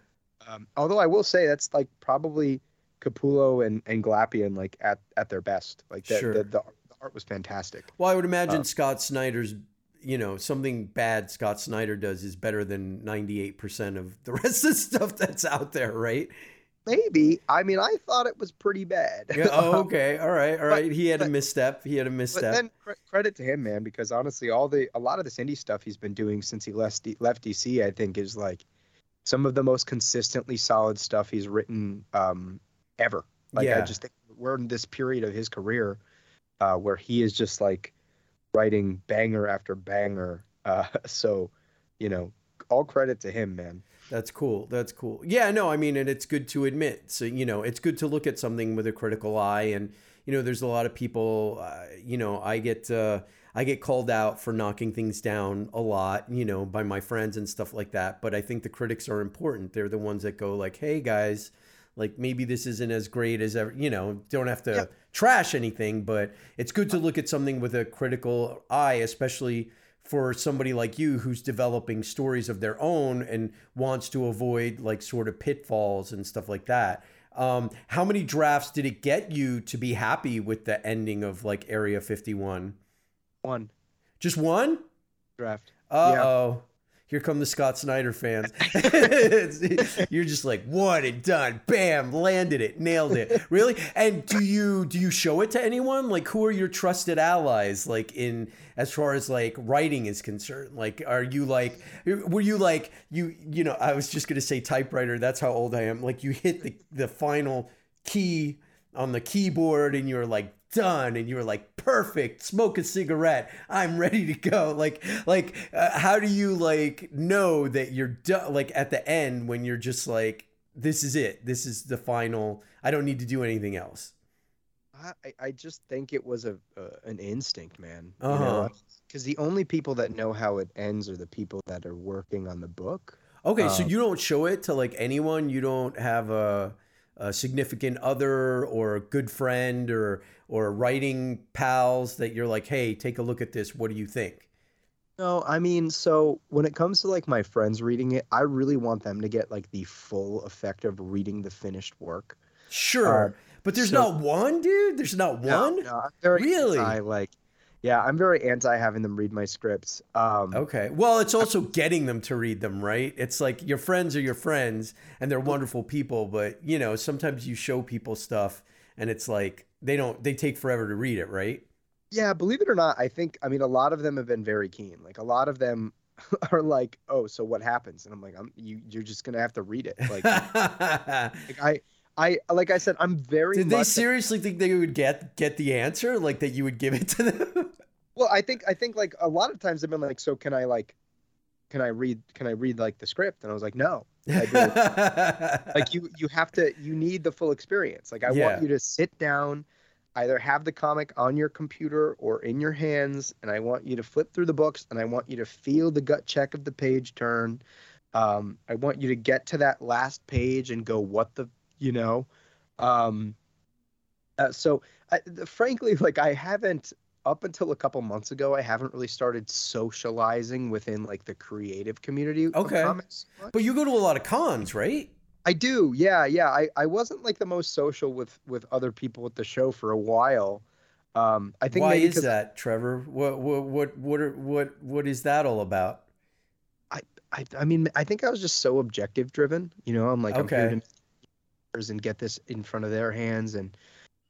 E: um, although I will say that's like probably Capullo and, and Glapion like at, at their best. Like the,
D: Sure.
E: the, the, the art was fantastic.
D: Well, I would imagine
E: Uh,
D: Scott Snyder's, you know, something bad Scott Snyder does is better than 98% of the rest of the stuff that's out there, right?
E: Maybe. I mean, I thought it was pretty bad.
D: Yeah, oh, okay. All right. All right. But- He had a misstep. He had a misstep.
E: But then cre- credit to him, man, because honestly, all the a lot of this indie stuff he's been doing since he left D- left DC, I think, is like some of the most consistently solid stuff he's written um, ever. Like I
D: Yeah.
E: just think we're in this period of his career uh, where he is just like writing banger after banger. Uh, so, you know, all credit to him, man.
D: That's cool. That's cool. Yeah, no, I mean, and it's good to admit. So, you know, it's good to look at something with a critical eye. And, you know, there's a lot of people, uh, you know, I get, uh, I get called out for knocking things down a lot, you know, by my friends and stuff like that. But I think the critics are important. They're the ones that go like, hey guys, like maybe this isn't as great as ever, you know, don't have to. Trash anything, but it's good to look at something with a critical eye, especially for somebody like you who's developing stories of their own and wants to avoid like sort of pitfalls and stuff like that. Um, how many drafts did it get you to be happy with the ending of like Area 51?
E: One
D: Just one?
E: draft.
D: Uh oh. Here come the Scott Snyder fans. You're just like one and done. Bam, landed it, nailed it. Really? And do you do you show it to anyone? Like who are your trusted allies like in as far as like writing is concerned? Like are you like were you like you you know, I was just going to say typewriter. That's how old I am. Like you hit the the final key on the keyboard and you're like done and you were like perfect smoke a cigarette i'm ready to go like like uh, how do you like know that you're done like at the end when you're just like this is it this is the final i don't need to do anything else
E: I, I just think it was a uh, an instinct, man.
D: Uh-huh.
E: Because the only people that know how it ends are the people that are working on the book.
D: okay so
E: Um,
D: you don't show it to like anyone you don't have a, a significant other or a good friend or or writing pals that you're like hey take a look at this what do you think
E: No, I mean, so when it comes to like my friends reading it, I really want them to get like the full effect of reading the finished work.
D: Sure.
E: Um,
D: but there's
E: so-
D: not one, dude. There's not one.
E: no, I'm
D: Really?
E: anti, like, yeah, I'm very anti having them read my scripts. Um,
D: Okay. Well, it's also getting them to read them, right? It's like your friends are your friends and they're wonderful people, but you know, sometimes you show people stuff and it's like they don't they take forever to read it, right?
E: Yeah, believe it or not, I think I mean a lot of them have been very keen. Like a lot of them are like, "Oh, so what happens?" And I'm like, "I'm you. You're just gonna have to read it." Like, like I, I, like I said, I'm very.
D: Did they seriously think they would get get the answer? Like that you would give it to them?
E: Well, I think I think like a lot of times they've been like, "So can I like, can I read? Can I read like the script?" And I was like, "No." Like you you have to you need the full experience like i
D: Yeah.
E: want you to sit down either have the comic on your computer or in your hands and i want you to flip through the books and i want you to feel the gut check of the page turn um, i want you to get to that last page and go what the you know um, uh, so I, frankly like i haven't up until a couple months ago i haven't really started socializing within like the creative community
D: Okay.
E: of comics much.
D: but you go to a lot of cons, right?
E: I do, yeah, yeah. I, I wasn't like the most social with with other people at the show for a while. Um, I think
D: Why is that, Trevor? What what what what are, what what is that all about?
E: I, I mean, I think I was just so objective driven. You know, I'm like, I'm here
D: Okay.
E: to numbers and get this in front of their hands, and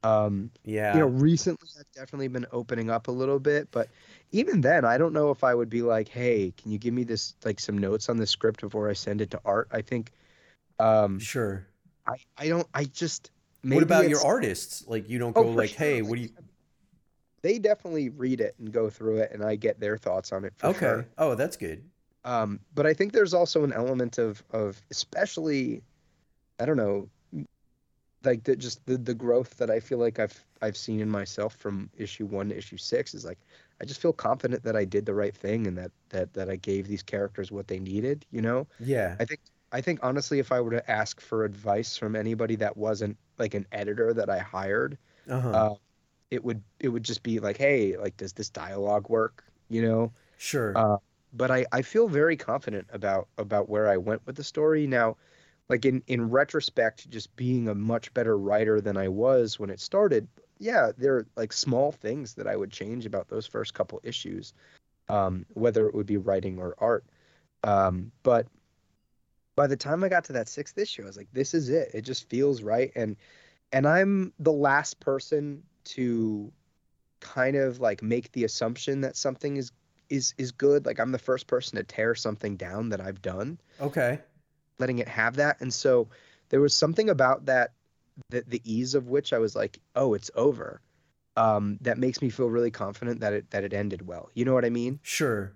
E: um,
D: Yeah.
E: you know, recently I've definitely been opening up a little bit, but even then, I don't know if I would be like, hey, can you give me this like some notes on the script before I send it to Art? I think, um,
D: sure.
E: I I don't, I just.
D: what about your artists? Like you don't
E: Oh,
D: go
E: for
D: like,
E: sure.
D: "Hey, what do you?"
E: They definitely read it and go through it, and I get their thoughts on it. For
D: Okay.
E: Sure.
D: Oh, that's good.
E: Um, but I think there's also an element of of especially, I don't know, like the, just the the growth that I feel like I've I've seen in myself from issue one to issue six is like I just feel confident that I did the right thing and that that that I gave these characters what they needed. You know,
D: Yeah.
E: I think I think honestly, if I were to ask for advice from anybody that wasn't like an editor that I hired,
D: Uh-huh.
E: uh, it would it would just be like, hey, like does this dialogue work? You know.
D: sure.
E: uh, but I, I feel very confident about about where I went with the story now. Like in in retrospect, just being a much better writer than I was when it started. Yeah, there are like small things that I would change about those first couple issues, um, whether it would be writing or art. Um, but by the time I got to that sixth issue, I was like, this is it. It just feels right. And and I'm the last person to kind of like make the assumption that something is is is good. Like I'm the first person to tear something down that I've done,
D: okay.
E: Letting it have that. And so there was something about that the, the ease of which I was like, oh, it's over. Um, that makes me feel really confident that it that it ended well. You know what I mean?
D: Sure.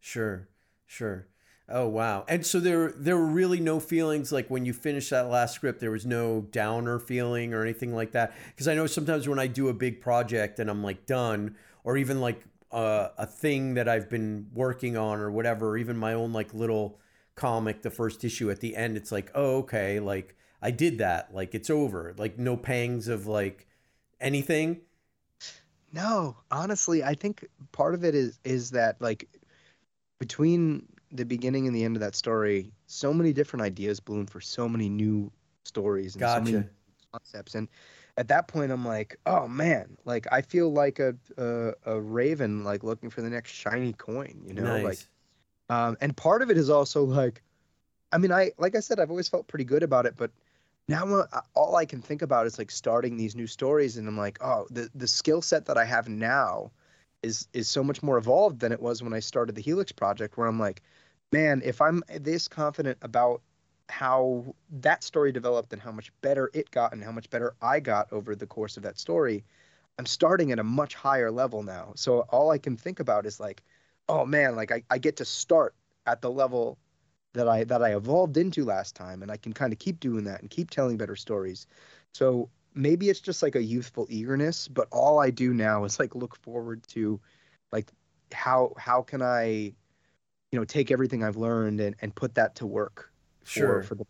D: Sure. Sure. Oh wow. And so there there were really no feelings like when you finished that last script there was no downer feeling or anything like that because I know sometimes when I do a big project and I'm like done or even like uh, a thing that I've been working on or whatever or even my own like little comic the first issue at the end it's like oh okay like I did that like it's over like no pangs of like anything
E: No, honestly, I think part of it is is that like between the beginning and the end of that story, so many different ideas bloom for so many new stories and so many concepts. And at that point, I'm like, oh man, like I feel like a a, a raven, like looking for the next shiny coin, you know,
D: nice
E: like. Um, and part of it is also like, I mean, I like I said, I've always felt pretty good about it, but now uh, all I can think about is like starting these new stories, and I'm like, oh, the the skill set that I have now is is so much more evolved than it was when I started the Helix project, where I'm like, man, if I'm this confident about how that story developed and how much better it got and how much better I got over the course of that story, I'm starting at a much higher level now. So all I can think about is like, oh man, like I, I get to start at the level that I that I evolved into last time and I can kind of keep doing that and keep telling better stories. So maybe it's just like a youthful eagerness, but all I do now is like look forward to like how how can I you know take everything I've learned and, and put that to work for,
D: sure
E: for the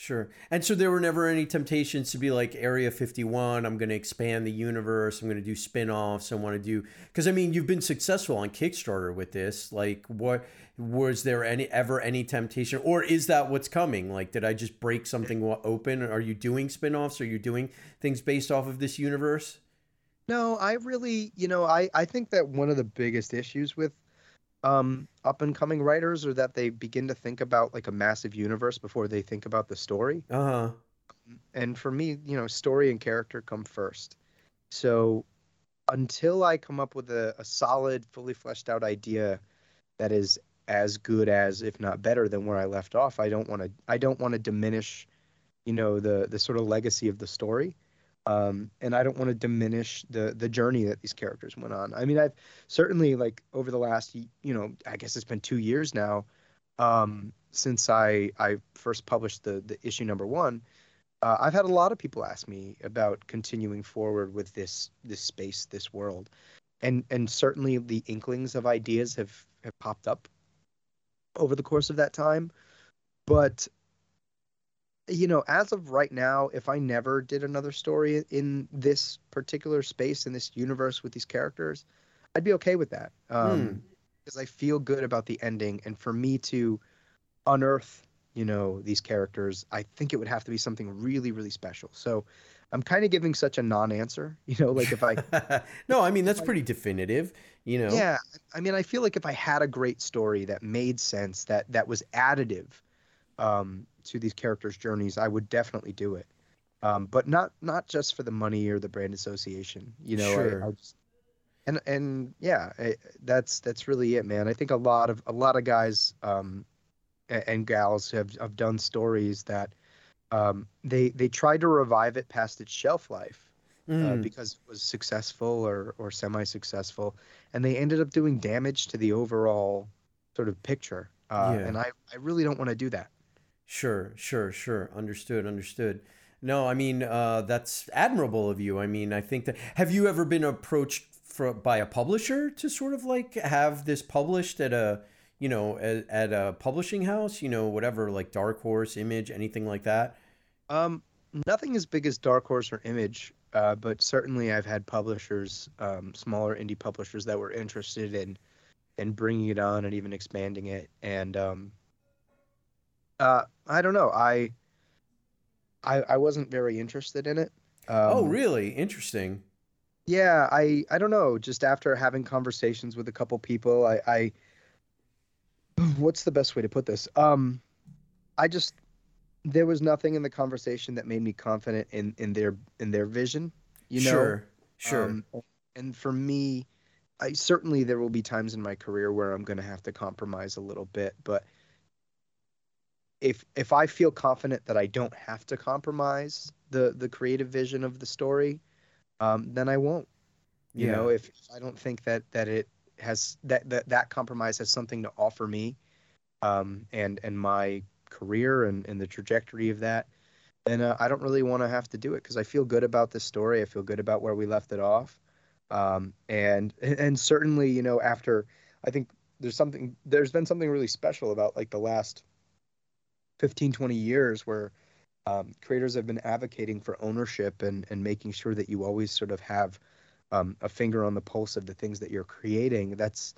D: Sure. And so there were never any temptations to be like Area 51, I'm going to expand the universe, I'm going to do spin-offs, I want to do cuz I mean, you've been successful on Kickstarter with this. Like what was there any ever any temptation or is that what's coming? Like did I just break something open? Are you doing spin-offs? Are you doing things based off of this universe?
E: No, I really, you know, I I think that one of the biggest issues with um up and coming writers or that they begin to think about like a massive universe before they think about the story.
D: Uh-huh.
E: And for me, you know, story and character come first. So until I come up with a, a solid, fully fleshed out idea that is as good as if not better than where I left off. I don't want to I don't want to diminish, you know, the the sort of legacy of the story. Um, and I don't want to diminish the the journey that these characters went on. I mean, I've certainly like over the last, you know, I guess it's been two years now, um, since I I first published the the issue number one. Uh, I've had a lot of people ask me about continuing forward with this this space, this world, and and certainly the inklings of ideas have have popped up over the course of that time. But you know, as of right now, if I never did another story in this particular space in this universe with these characters, I'd be okay with that. Um,
D: Hmm.
E: because I feel good about the ending, and for me to unearth, you know, these characters, I think it would have to be something really, really special. So, I'm kind of giving such a non-answer, you know, like if I
D: no, I mean that's pretty definitive. You know.
E: Yeah, I mean, I feel like if I had a great story that made sense, that that was additive um, to these characters' journeys, I would definitely do it. Um, but not not just for the money or the brand association, you know.
D: Sure.
E: I, just, and and yeah, I, that's that's really it, man. I think a lot of a lot of guys um, a- and gals have have done stories that um, they they tried to revive it past its shelf life uh,
D: Mm.
E: because it was successful or or semi-successful, and they ended up doing damage to the overall sort of picture. Uh,
D: Yeah.
E: And I I really don't want to do that.
D: Sure, sure, sure. Understood, understood. No, I mean uh, that's admirable of you. I mean, I think that. Have you ever been approached for, by a publisher to sort of like have this published at a, you know, at, at a publishing house? You know, whatever, like Dark Horse, Image, anything like that.
E: Um, nothing as big as Dark Horse or Image, uh, but certainly I've had publishers, um, smaller indie publishers that were interested in in bringing it on and even expanding it. And um, uh, I don't know, I, I I wasn't very interested in it. Um,
D: oh, really? Interesting.
E: Yeah, I I don't know. Just after having conversations with a couple people, I I what's the best way to put this? Um, I just there was nothing in the conversation that made me confident in in their in their vision. You know,
D: sure, sure.
E: Um, and for me, I certainly there will be times in my career where I'm going to have to compromise a little bit, but if if I feel confident that I don't have to compromise the the creative vision of the story, um, then I won't. You
D: Yeah.
E: know, if, if I don't think that that it has that that that compromise has something to offer me, um, and and my career and and the trajectory of that, then uh, I don't really want to have to do it because I feel good about this story. I feel good about where we left it off, um, and and certainly you know after I think there's something there's been something really special about like the last 15 20 years where um, creators have been advocating for ownership and and making sure that you always sort of have um, a finger on the pulse of the things that you're creating. That's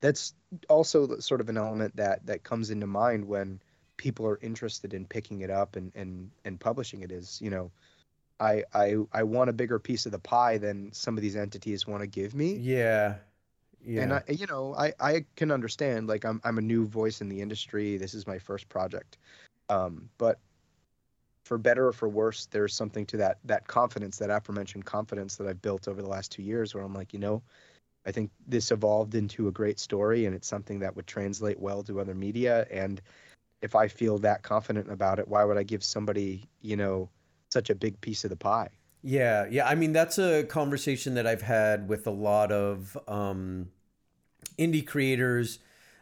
E: that's also sort of an element that that comes into mind when people are interested in picking it up and and and publishing it is you know I I I want a bigger piece of the pie than some of these entities want to give me.
D: Yeah, yeah.
E: and I, you know, I, I can understand. Like, I'm, I'm a new voice in the industry. This is my first project, um, but for better or for worse, there's something to that that confidence, that aforementioned confidence that I've built over the last two years, where I'm like, you know, I think this evolved into a great story, and it's something that would translate well to other media. And if I feel that confident about it, why would I give somebody, you know, such a big piece of the pie?
D: Yeah, yeah. I mean, that's a conversation that I've had with a lot of um, indie creators,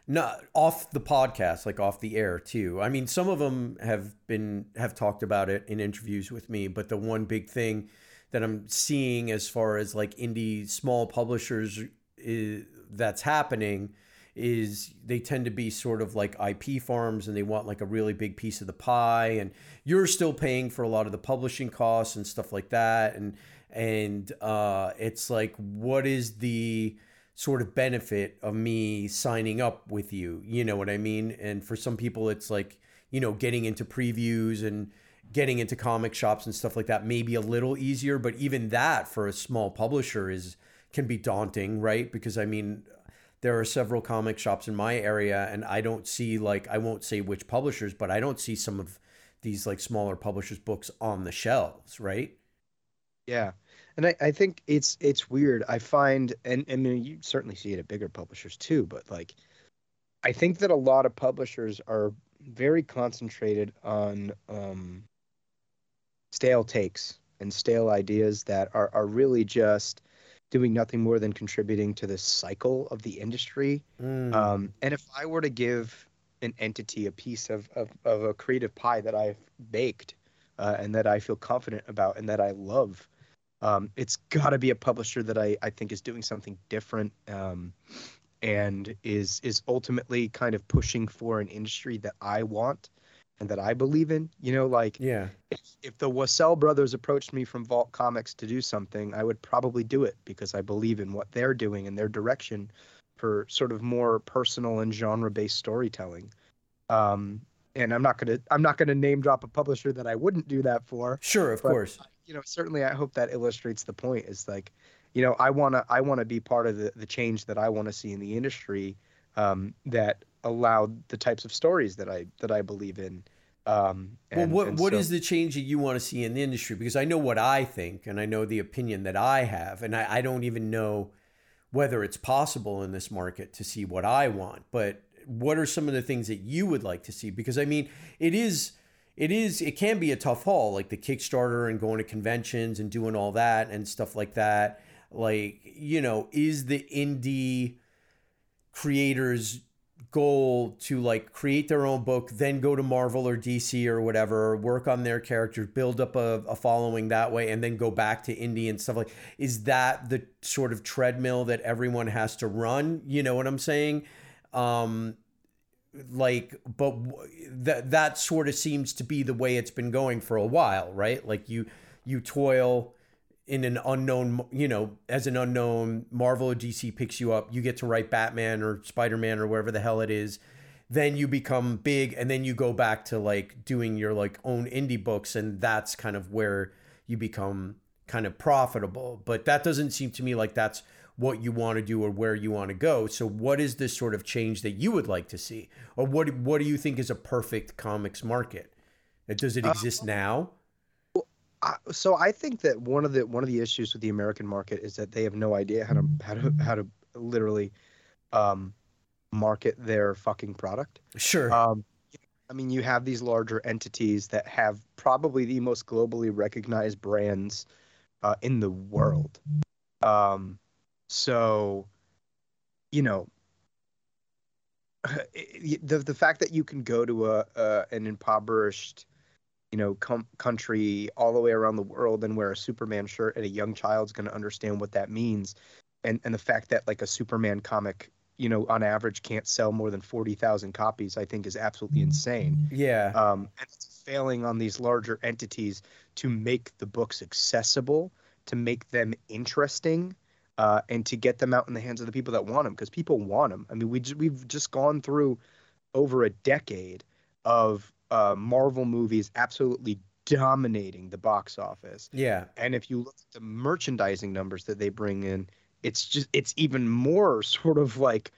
D: not off the podcast, like off the air too. I mean, some of them have been have talked about it in interviews with me, but the one big thing that I'm seeing as far as like indie small publishers is, that's happening is they tend to be sort of like IP farms and they want like a really big piece of the pie and you're still paying for a lot of the publishing costs and stuff like that and and uh it's like what is the sort of benefit of me signing up with you you know what i mean? And for some people it's like you know getting into previews and getting into comic shops and stuff like that may be a little easier but even that for a small publisher is can be daunting right? Because i mean there are several comic shops in my area and i don't see like i won't say which publishers but i don't see some of these like smaller publishers books on the shelves right?
E: Yeah. And I, I think it's it's weird. I find and, I mean, you certainly see it at bigger publishers too, but like I think that a lot of publishers are very concentrated on um, stale takes and stale ideas that are, are really just doing nothing more than contributing to the cycle of the industry.
D: Mm.
E: Um, and if I were to give an entity a piece of, of, of a creative pie that I've baked uh, and that I feel confident about and that I love, um, it's got to be a publisher that I, I think is doing something different um, and is is ultimately kind of pushing for an industry that I want and that I believe in. You know, like
D: yeah.
E: if, if the Wassel brothers approached me from Vault Comics to do something, I would probably do it because I believe in what they're doing and their direction for sort of more personal and genre-based storytelling. Um, and I'm not gonna I'm not gonna name drop a publisher that I wouldn't do that for.
D: Sure, of course.
E: You know, certainly I hope that illustrates the point. Is like, you know, I wanna I wanna be part of the the change that I want to see in the industry um, that allow the types of stories that I that I believe in. Um,
D: Well, what
E: and
D: what
E: so-
D: is the change that you want to see in the industry? Because I know what I think, and I know the opinion that I have, and I, I don't even know whether it's possible in this market to see what I want. But what are some of the things that you would like to see? Because I mean, it is it is it can be a tough haul, like the Kickstarter and going to conventions and doing all that and stuff like that. Like you know, is the indie creators goal to like create their own book, then go to Marvel or DC or whatever, work on their characters, build up a, a following that way, and then go back to indie and stuff like. Is that the sort of treadmill that everyone has to run? You know what I'm saying? Um, like, but that that sort of seems to be the way it's been going for a while, right? Like you you toil in an unknown, you know, as an unknown, Marvel or DC picks you up, you get to write Batman or Spider Man or wherever the hell it is. Then you become big, and then you go back to like doing your like own indie books, and that's kind of where you become kind of profitable. But that doesn't seem to me like that's what you want to do or where you want to go. So, what is this sort of change that you would like to see, or what what do you think is a perfect comics market? Uh, Does it exist now?
E: So I think that one of the one of the issues with the American market is that they have no idea how to how to how to literally um, market their fucking product.
D: Sure.
E: Um, I mean, you have these larger entities that have probably the most globally recognized brands uh, in the world. Um, so, you know, the the fact that you can go to a, a an impoverished, you know, com- country all the way around the world and wear a Superman shirt, and a young child's going to understand what that means, and and the fact that like a Superman comic you know, on average can't sell more than 40,000 copies, I think is absolutely insane.
D: yeah.
E: Um, and it's failing on these larger entities to make the books accessible, to make them interesting, uh, and to get them out in the hands of the people that want them because people want them. I mean, we j- we've just gone through over a decade of uh, Marvel movies absolutely dominating the box office.
D: yeah.
E: And if you look at the merchandising numbers that they bring in, it's just it's even more sort of like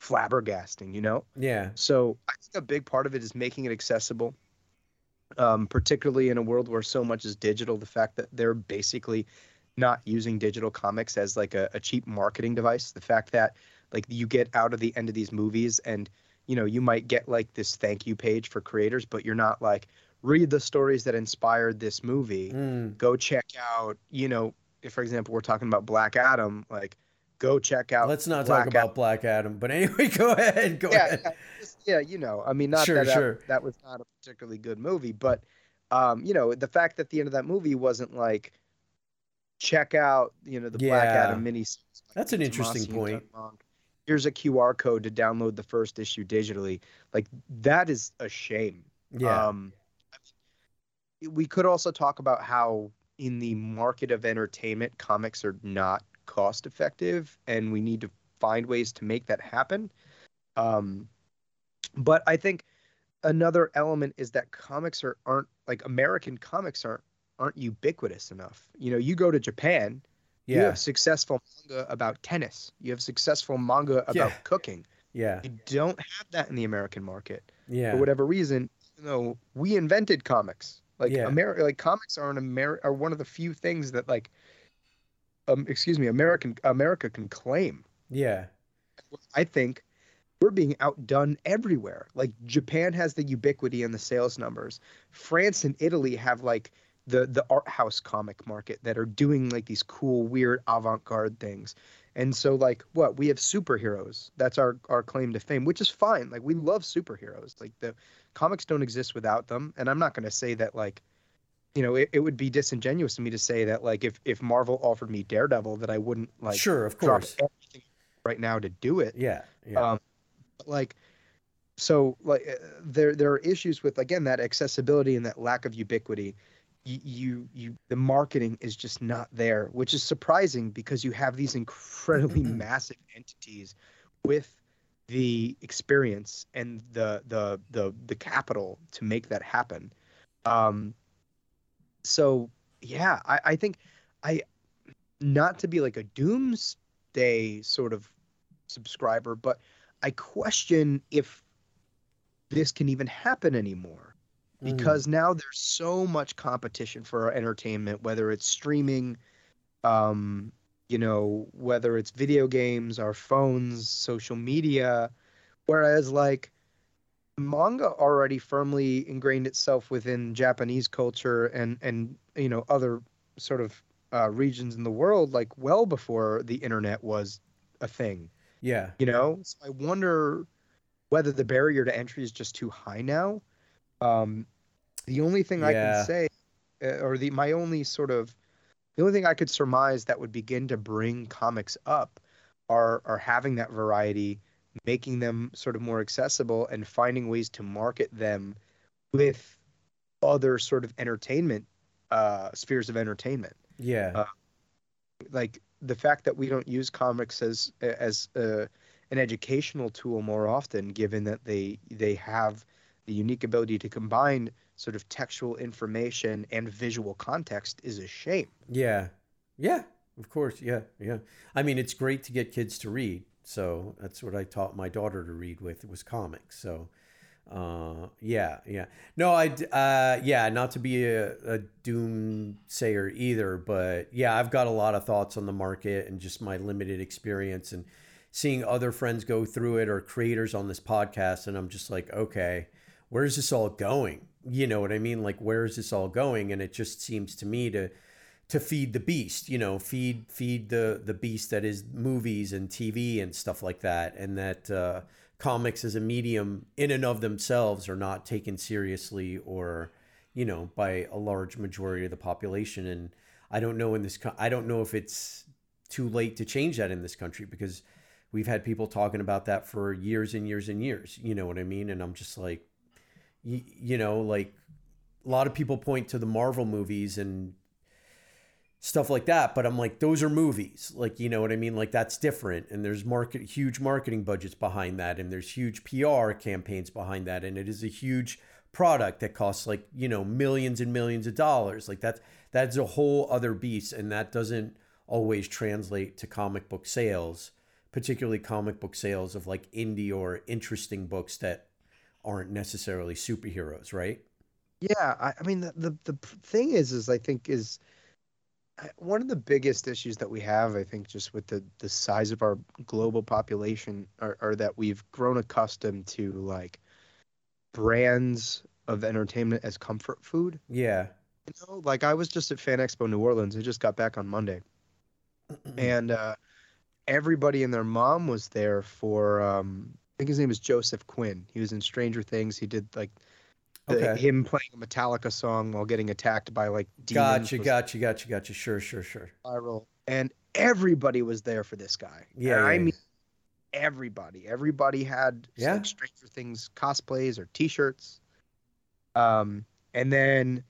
E: flabbergasting, you know?
D: Yeah.
E: So I think a big part of it is making it accessible. Um, particularly in a world where so much is digital, the fact that they're basically not using digital comics as like a, a cheap marketing device. The fact that like you get out of the end of these movies and you know you might get like this thank you page for creators, but you're not like read the stories that inspired this movie
D: Mm.
E: go check out, you know, if for example we're talking about Black Adam, like go check out.
D: Let's not
E: Black
D: talk about Black Adam. But anyway, go ahead. Go
E: Yeah,
D: ahead.
E: yeah, just- yeah, you know, I mean, not
D: Sure,
E: that, that
D: sure.
E: that was not a particularly good movie, but um, you know, the fact that the end of that movie wasn't like check out, you know, the Black Adam mini.
D: That's an interesting point.
E: Here's a QR code to download the first issue digitally. Like that is a shame.
D: Yeah.
E: Um, we could also talk about how in the market of entertainment, comics are not cost effective, and we need to find ways to make that happen. Um, but I think another element is that comics are aren't like American comics aren't aren't ubiquitous enough. You know, you go to Japan,
D: yeah.
E: you have successful manga about tennis, you have successful manga about
D: Yeah.
E: cooking.
D: Yeah.
E: You don't have that in the American market
D: Yeah.
E: for whatever reason, you know, we invented comics. Like
D: Yeah.
E: America, like comics are an Amer- are one of the few things that like, um, excuse me, American America can claim.
D: Yeah.
E: I think we're being outdone everywhere. Like Japan has the ubiquity and the sales numbers. France and Italy have like the the art house comic market that are doing like these cool, weird avant-garde things. And so like what we have superheroes. That's our our claim to fame, which is fine. Like we love superheroes. Like the comics don't exist without them. And I'm not going to say that like you know, it, it would be disingenuous to me to say that like if if Marvel offered me Daredevil that I wouldn't like
D: sure, of course.
E: everything right now to do it.
D: Yeah, yeah.
E: Um, but, like so like uh, there there are issues with again that accessibility and that lack of ubiquity. You, you the marketing is just not there, which is surprising because you have these incredibly massive entities with the experience and the the the the capital to make that happen. Um, so yeah, I, I think I not to be like a doomsday sort of subscriber, but I question if this can even happen anymore
D: Mm.
E: because now there's so much competition for our entertainment, whether it's streaming, um, you know, whether it's video games, our phones, social media, whereas like manga already firmly ingrained itself within Japanese culture and and you know other sort of uh, regions in the world like well before the internet was a thing
D: yeah.
E: you know so i wonder whether the barrier to entry is just too high now um the only thing i can say uh, or the my only sort of the only thing i could surmise that would begin to bring comics up are are having that variety making them sort of more accessible and finding ways to market them with other sort of entertainment uh spheres of entertainment
D: Yeah.
E: Uh, like the fact that we don't use comics as as uh, an educational tool more often, given that they they have the unique ability to combine sort of textual information and visual context, is a shame.
D: Yeah. Yeah. Of course. Yeah. Yeah. I mean, it's great to get kids to read. So that's what I taught my daughter to read with was comics. So, uh, yeah, yeah. No, I, uh, yeah, not to be a, a doomsayer either, but yeah, I've got a lot of thoughts on the market and just my limited experience and seeing other friends go through it or creators on this podcast. And I'm just like, okay, where's this all going? You know what I mean? Like, where is this all going? And it just seems to me to, to feed the beast you know feed feed the the beast that is movies and tv and stuff like that and that uh, comics as a medium in and of themselves are not taken seriously or you know by a large majority of the population and i don't know in this i don't know if it's too late to change that in this country because we've had people talking about that for years and years and years you know what i mean and i'm just like you, you know like a lot of people point to the marvel movies and stuff like that but i'm like those are movies. Like you know what i mean? Like that's different. And there's market huge marketing budgets behind that and there's huge pr campaigns behind that and it is a huge product that costs like you know millions and millions of dollars. Like that's that's a whole other beast and that doesn't always translate to comic book sales particularly comic book sales of like indie or interesting books that aren't necessarily superheroes right
E: Yeah, I, I mean the, the the thing is, is I think is one of the biggest issues that we have. I think just with the the size of our global population, are, are that we've grown accustomed to like brands of entertainment as comfort food.
D: yeah
E: You know, like I was just at Fan Expo New Orleans. I just got back on Monday, and uh, everybody and their mom was there for. Um, think his name is Joseph Quinn. He was in Stranger Things. He did like the,
D: Okay.
E: him playing a Metallica song while getting attacked by like demons.
D: gotcha gotcha gotcha gotcha sure sure sure
E: viral, and everybody was there for this guy.
D: Yeah,
E: And I
D: yeah,
E: mean everybody. Everybody had
D: Yeah.
E: like Stranger Things cosplays or T-shirts. Um, and then,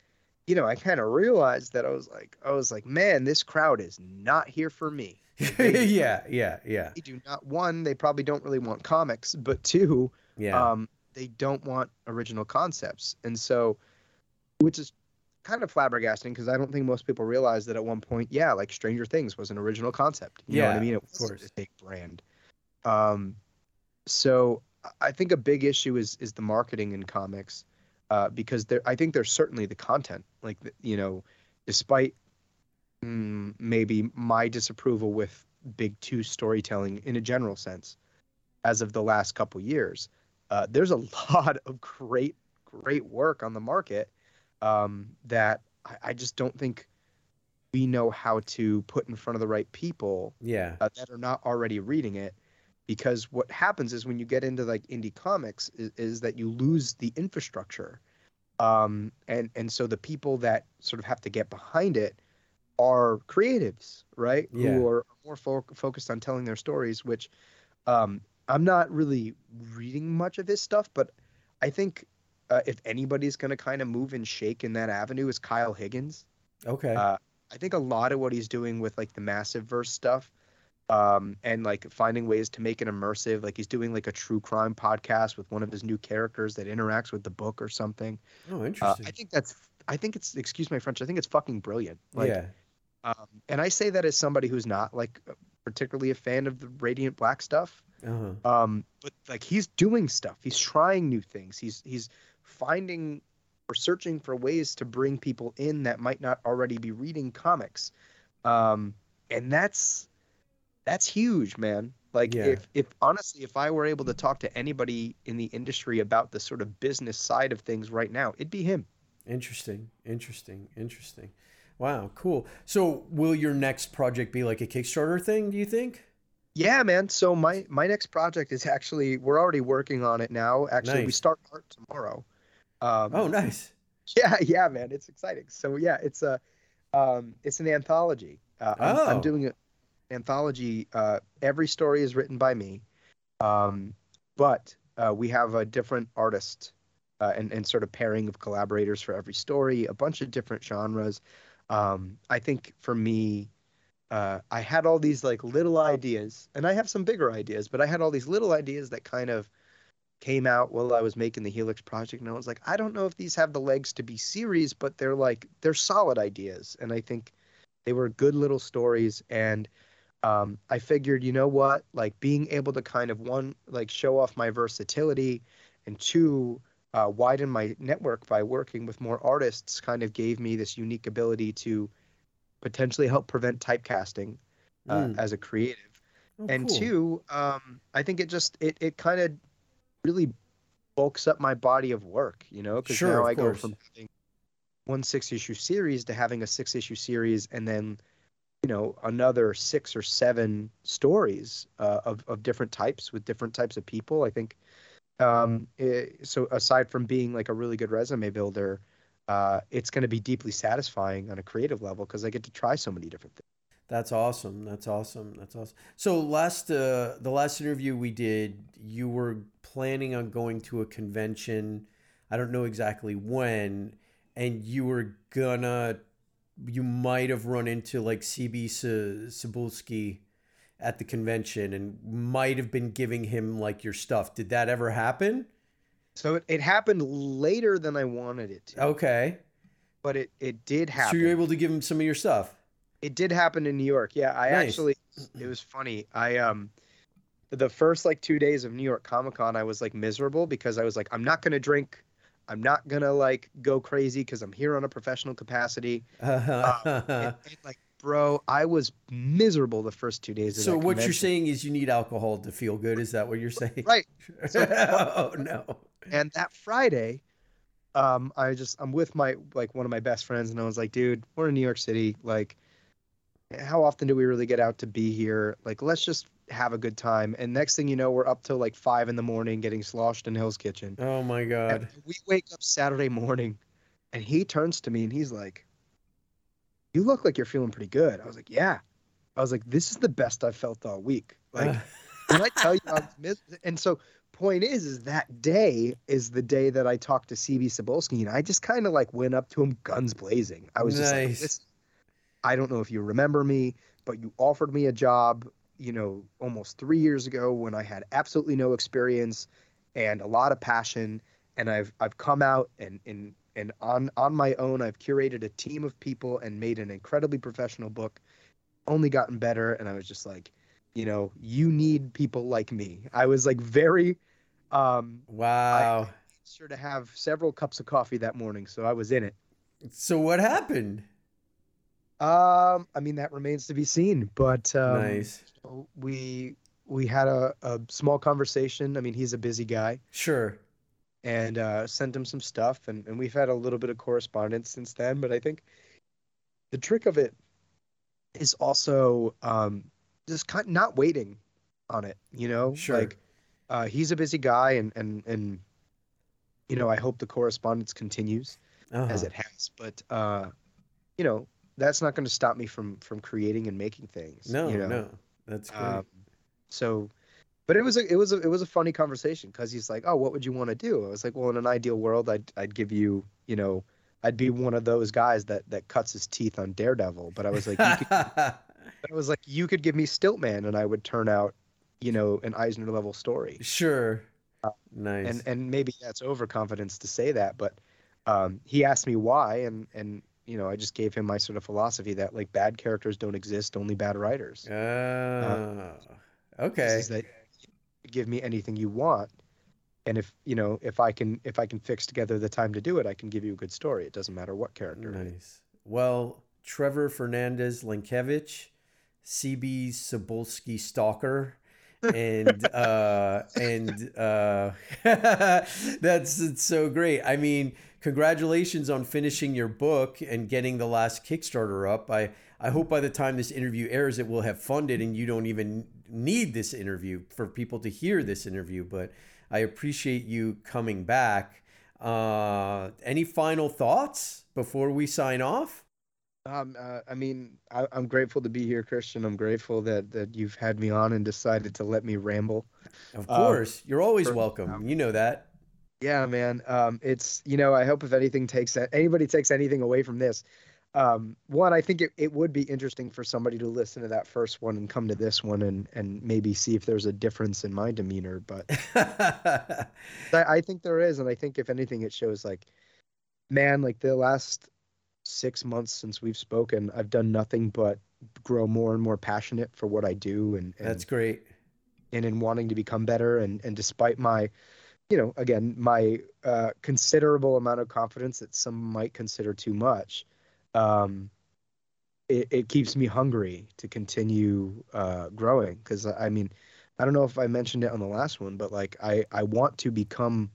E: you know, I kind of realized that I was like, I was like, man, this crowd is not here for me.
D: yeah, yeah, yeah,
E: They do not one, they probably don't really want comics, but two,
D: yeah.
E: um, they don't want original concepts, and so, which is kind of flabbergasting because I don't think most people realize that at one point, yeah, like Stranger Things was an original concept. You know what
D: Yeah,
E: I mean? It
D: of
E: was
D: course.
E: a big brand. Um, so I- think a big issue is is the marketing in comics, uh, because there I think there's certainly the content, like you know, despite maybe my disapproval with big two storytelling in a general sense. as of the last couple years. Uh, there's a lot of great, great work on the market um, that I, I just don't think we know how to put in front of the right people
D: Yeah.
E: uh, that are not already reading it because what happens is when you get into like indie comics is, is that you lose the infrastructure um, and and so the people that sort of have to get behind it are creatives right
D: Yeah.
E: who are more fo- focused on telling their stories which um, i'm not really reading much of his stuff but i think uh, if anybody's going to kind of move and shake in that avenue is kyle higgins
D: Okay.
E: uh, I think a lot of what he's doing with like the massive verse stuff, um, and like finding ways to make it immersive. Like he's doing like a true crime podcast with one of his new characters that interacts with the book or something.
D: oh,
E: Uh,
D: interesting.
E: I think that's. I think it's. Excuse my French. I think it's fucking brilliant. Like,
D: yeah.
E: Um, and I say that as somebody who's not like particularly a fan of the Radiant Black stuff.
D: Uh-huh.
E: Um, but like he's doing stuff. He's trying new things. He's he's finding or searching for ways to bring people in that might not already be reading comics. Um, and that's that's huge, man. Like
D: Yeah.
E: if if honestly, if I were able to talk to anybody in the industry about the sort of business side of things right now, it'd be him.
D: Interesting. Interesting. Interesting. Wow. Cool. So, will your next project be like a Kickstarter thing? Do you think?
E: Yeah, man. So my my next project is actually we're already working on it now. Actually, we start art tomorrow. Um,
D: Oh, nice.
E: Yeah, yeah, man, it's exciting. So yeah, it's a, um, it's an anthology. Uh, I'm,
D: Oh.
E: I'm doing an anthology. Uh, every story is written by me, um, but uh, we have a different artist uh, and and sort of pairing of collaborators for every story. A bunch of different genres. Um, I think for me, uh, I had all these like little ideas, and I have some bigger ideas, but I had all these little ideas that kind of came out while I was making the Helix project, and I was like, I don't know if these have the legs to be series, but they're like they're solid ideas, and I think they were good little stories. And um, I figured, you know what, like being able to kind of one like show off my versatility, and two uh, widen my network by working with more artists, kind of gave me this unique ability to potentially help prevent typecasting uh,
D: Mm.
E: as a creative
D: Oh,
E: and
D: cool.
E: two um i think it just it, it kind of really bulks up my body of work you know because
D: Sure,
E: now i go from having one six issue series to having a six issue series and then you know another six or seven stories uh, of, of different types with different types of people i think um it, so aside from being like a really good resume builder uh it's going to be deeply satisfying on a creative level because i get to try so many different things
D: That's awesome. That's awesome. That's awesome. So last uh the last interview we did, you were planning on going to a convention. I don't know exactly when, and you were gonna you might have run into like CB Cebulski at the convention and might have been giving him like your stuff. Did that ever happen?
E: so it, it happened later than i wanted it to
D: Okay.
E: but it it did happen.
D: So you're able to give him some of your stuff.
E: it did happen in New York. Yeah, I
D: Nice.
E: actually it was funny. I um the first like 2 days of New York Comic-Con I was like miserable because I was like I'm not going to drink. I'm not going to like go crazy cuz I'm here on a professional capacity.
D: Uh-huh.
E: And, and, like bro, I was miserable the first 2 days of
D: so what you're saying is you need alcohol to feel good. Is that what you're saying?
E: Right.
D: oh no.
E: And that Friday um I just I'm with my like one of my best friends and I was like, dude, we're in New York City like how often do we really get out to be here? Like, let's just have a good time. And next thing you know, we're up till like five in the morning getting sloshed in Hell's Kitchen.
D: Oh my
E: And
D: god.
E: we wake up Saturday morning and he turns to me and he's like, You look like you're feeling pretty good. I was like, Yeah. I was like, This is the best I've felt all week. Like, uh. when I tell you I was mis- and so point is is that day is the day that I talked to CB Cebulski and I just kind of like went up to him guns blazing. I was just like. I don't know if you remember me, but you offered me a job, you know, almost 3 years ago when I had absolutely no experience and a lot of passion and I've I've come out and and and on on my own I've curated a team of people and made an incredibly professional book only gotten better and I was just like you know, you need people like me. I was like very um
D: wow.
E: sure to have several cups of coffee that morning, so I was in it.
D: So what happened?
E: Um, I mean that remains to be seen, but um,
D: nice.
E: we we had a, a small conversation. I mean, he's a busy guy,
D: Sure.
E: And uh, sent him some stuff, and, and we've had a little bit of correspondence since then. But I think the trick of it is also um, just kind not waiting on it. You know,
D: Sure.
E: like uh, he's a busy guy, and and and you know, I hope the correspondence continues
D: Uh-huh.
E: as it has. But uh, you know, that's not going to stop me from from creating and making things.
D: No,
E: you know?
D: no. That's great.
E: Um, so, but it was a it was a it was a funny conversation because he's like, "Oh, what would you want to do?" I was like, "Well, in an ideal world, I'd I'd give you, you know, I'd be one of those guys that that cuts his teeth on Daredevil." But I was like, you could, I was like, you could give me Stiltman, and I would turn out, you know, an Eisner level story.
D: sure. Nice.
E: Uh, And and maybe that's overconfidence to say that, but um, he asked me why, and and you know, I just gave him my sort of philosophy that like bad characters don't exist, only bad writers.
D: Ah,
E: This
D: okay.
E: that give me anything you want and if you know if i can if i can fix together the time to do it i can give you a good story it doesn't matter what character
D: Nice. Well, Trevor Fernandez Lenkevich, CB Cebulski Stalker, and uh and uh that's it's so great. I mean, congratulations on finishing your book and getting the last Kickstarter up. I I hope by the time this interview airs it will have funded and you don't even need this interview for people to hear this interview, but I appreciate you coming back. Uh any final thoughts before we sign off?
E: um uh, i mean I, i'm grateful to be here christian i'm grateful that that you've had me on and decided to let me ramble
D: Of
E: Um,
D: course, you're always
E: for-
D: welcome. You know that.
E: yeah man um it's you know i hope if anything takes anybody takes anything away from this um one i think it, it would be interesting for somebody to listen to that first one and come to this one and and maybe see if there's a difference in my demeanor but I, I think there is, and I think if anything, it shows like, man, like the last six months since we've spoken, I've done nothing but grow more and more passionate for what I do, and and,
D: That's great.
E: and in wanting to become better, and and despite my, you know, again, my uh, considerable amount of confidence that some might consider too much, um, it, it keeps me hungry to continue uh, growing. Because I mean, I don't know if I mentioned it on the last one, but like I I want to become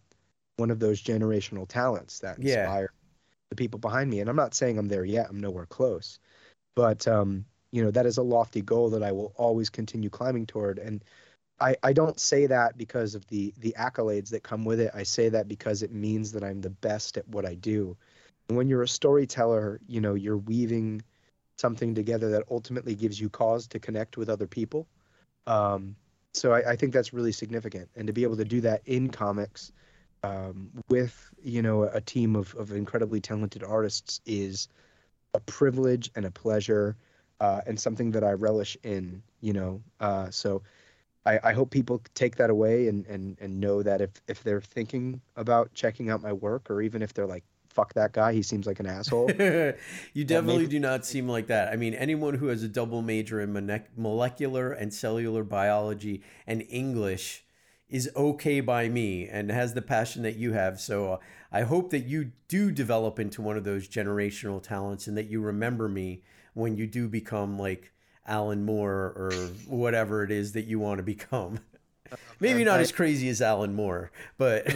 E: one of those generational talents that
D: Yeah.
E: inspire the people behind me. And I'm not saying I'm there yet. I'm nowhere close, but um, you know that is a lofty goal that I will always continue climbing toward. And I I don't say that because of the the accolades that come with it. I say that because it means that I'm the best at what I do. And when you're a storyteller, you know you're weaving something together that ultimately gives you cause to connect with other people. Um, so I, I think that's really significant, and to be able to do that in comics um, with you know a team of of incredibly talented artists is a privilege and a pleasure, uh, and something that I relish in. You know, uh, so I, I hope people take that away and and and know that if if they're thinking about checking out my work, or even if they're like, "Fuck that guy, he seems like an asshole."
D: you definitely do not seem like that. I mean, anyone who has a double major in mone- molecular and cellular biology and English is okay by me and has the passion that you have. So uh, I hope that you do develop into one of those generational talents and that you remember me when you do become like Alan Moore or whatever it is that you want to become. Maybe not as crazy as Alan Moore, but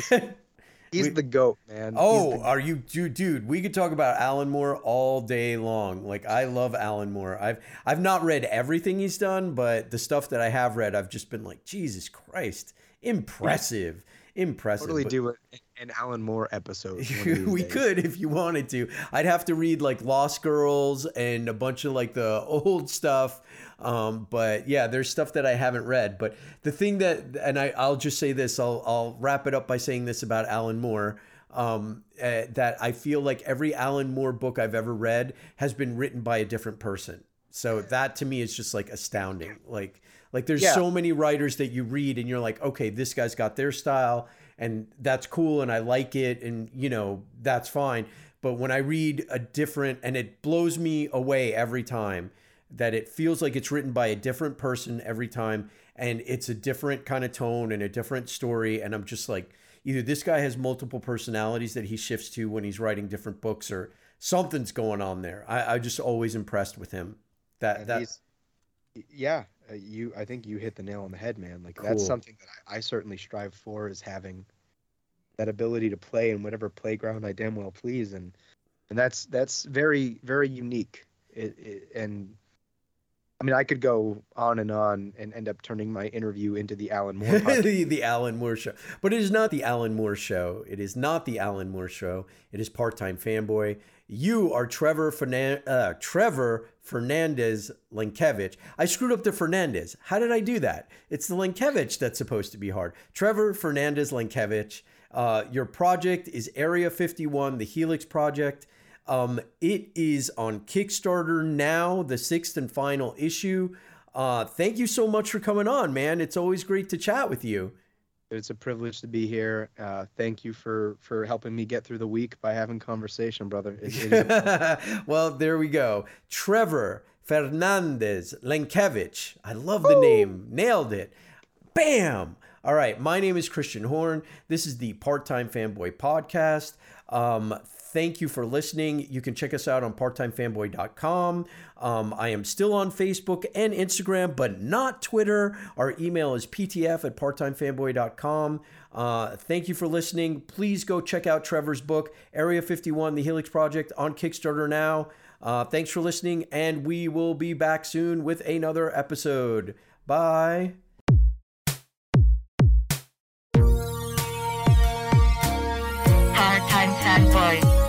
E: He's
D: We-
E: the goat, man.
D: Oh,
E: the-
D: are you dude, dude? We could talk about Alan Moore all day long. Like I love Alan Moore. I've I've not read everything he's done, but the stuff that I have read, I've just been like, Jesus Christ, impressive, impressive.
E: totally
D: But-
E: do it an Alan Moore episode. one of these
D: we
E: days.
D: could if you wanted to. I'd have to read like Lost Girls and a bunch of like the old stuff. Um, but yeah, there's stuff that I haven't read. But the thing that, and I, I'll just say this, I'll, I'll wrap it up by saying this about Alan Moore. Um, uh, that I feel like every Alan Moore book I've ever read has been written by a different person. So that to me is just like astounding. Like, like there's
E: Yeah.
D: so many writers that you read and you're like, okay, this guy's got their style and that's cool and I like it and you know, that's fine. But when I read a different and it blows me away every time that it feels like it's written by a different person every time and it's a different kind of tone and a different story and I'm just like either this guy has multiple personalities that he shifts to when he's writing different books or something's going on there. I, I just always impressed with him. That
E: And
D: that
E: yeah, uh, you I think you hit the nail on the head, man. Like that's something that I, I certainly strive for is having that ability to play in whatever playground I damn well please, and and that's that's very very unique. It, it, and I mean, I could go on and on and end up turning my interview into the Alan Moore
D: the, the Alan Moore Show. But it is not the Alan Moore Show. It is not the Alan Moore Show. It is Part Time Fanboy. You are Trevor Fernan- uh, Trevor Fernandez Lenkevich. I screwed up the Fernandez. How did I do that? It's the Lenkevich that's supposed to be hard. Trevor Fernandez Lenkevich. Uh, your project is Area 51, the Helix Project. Um, it is on Kickstarter now, the sixth and final issue. Uh, thank you so much for coming on, man. It's always great to chat with you.
E: It's a privilege to be here. Uh, thank you for for helping me get through the week by having conversation, brother. It, it
D: well, there we go. Trevor Fernandez Lenkevich. I love the name. Nailed it. Bam. All right. My name is Christian Horn. This is the Part Time Fanboy Podcast. Um, thank you for listening. You can check us out on parttimefanboy.com. Um, I am still on Facebook and Instagram, but not Twitter. Our email is ptf at parttimefanboy.com. Uh, thank you for listening. Please go check out Trevor's book, Area 51, The Helix Project, on Kickstarter now. Uh, thanks for listening, and we will be back soon with another episode. Bye. Hard time fanboy.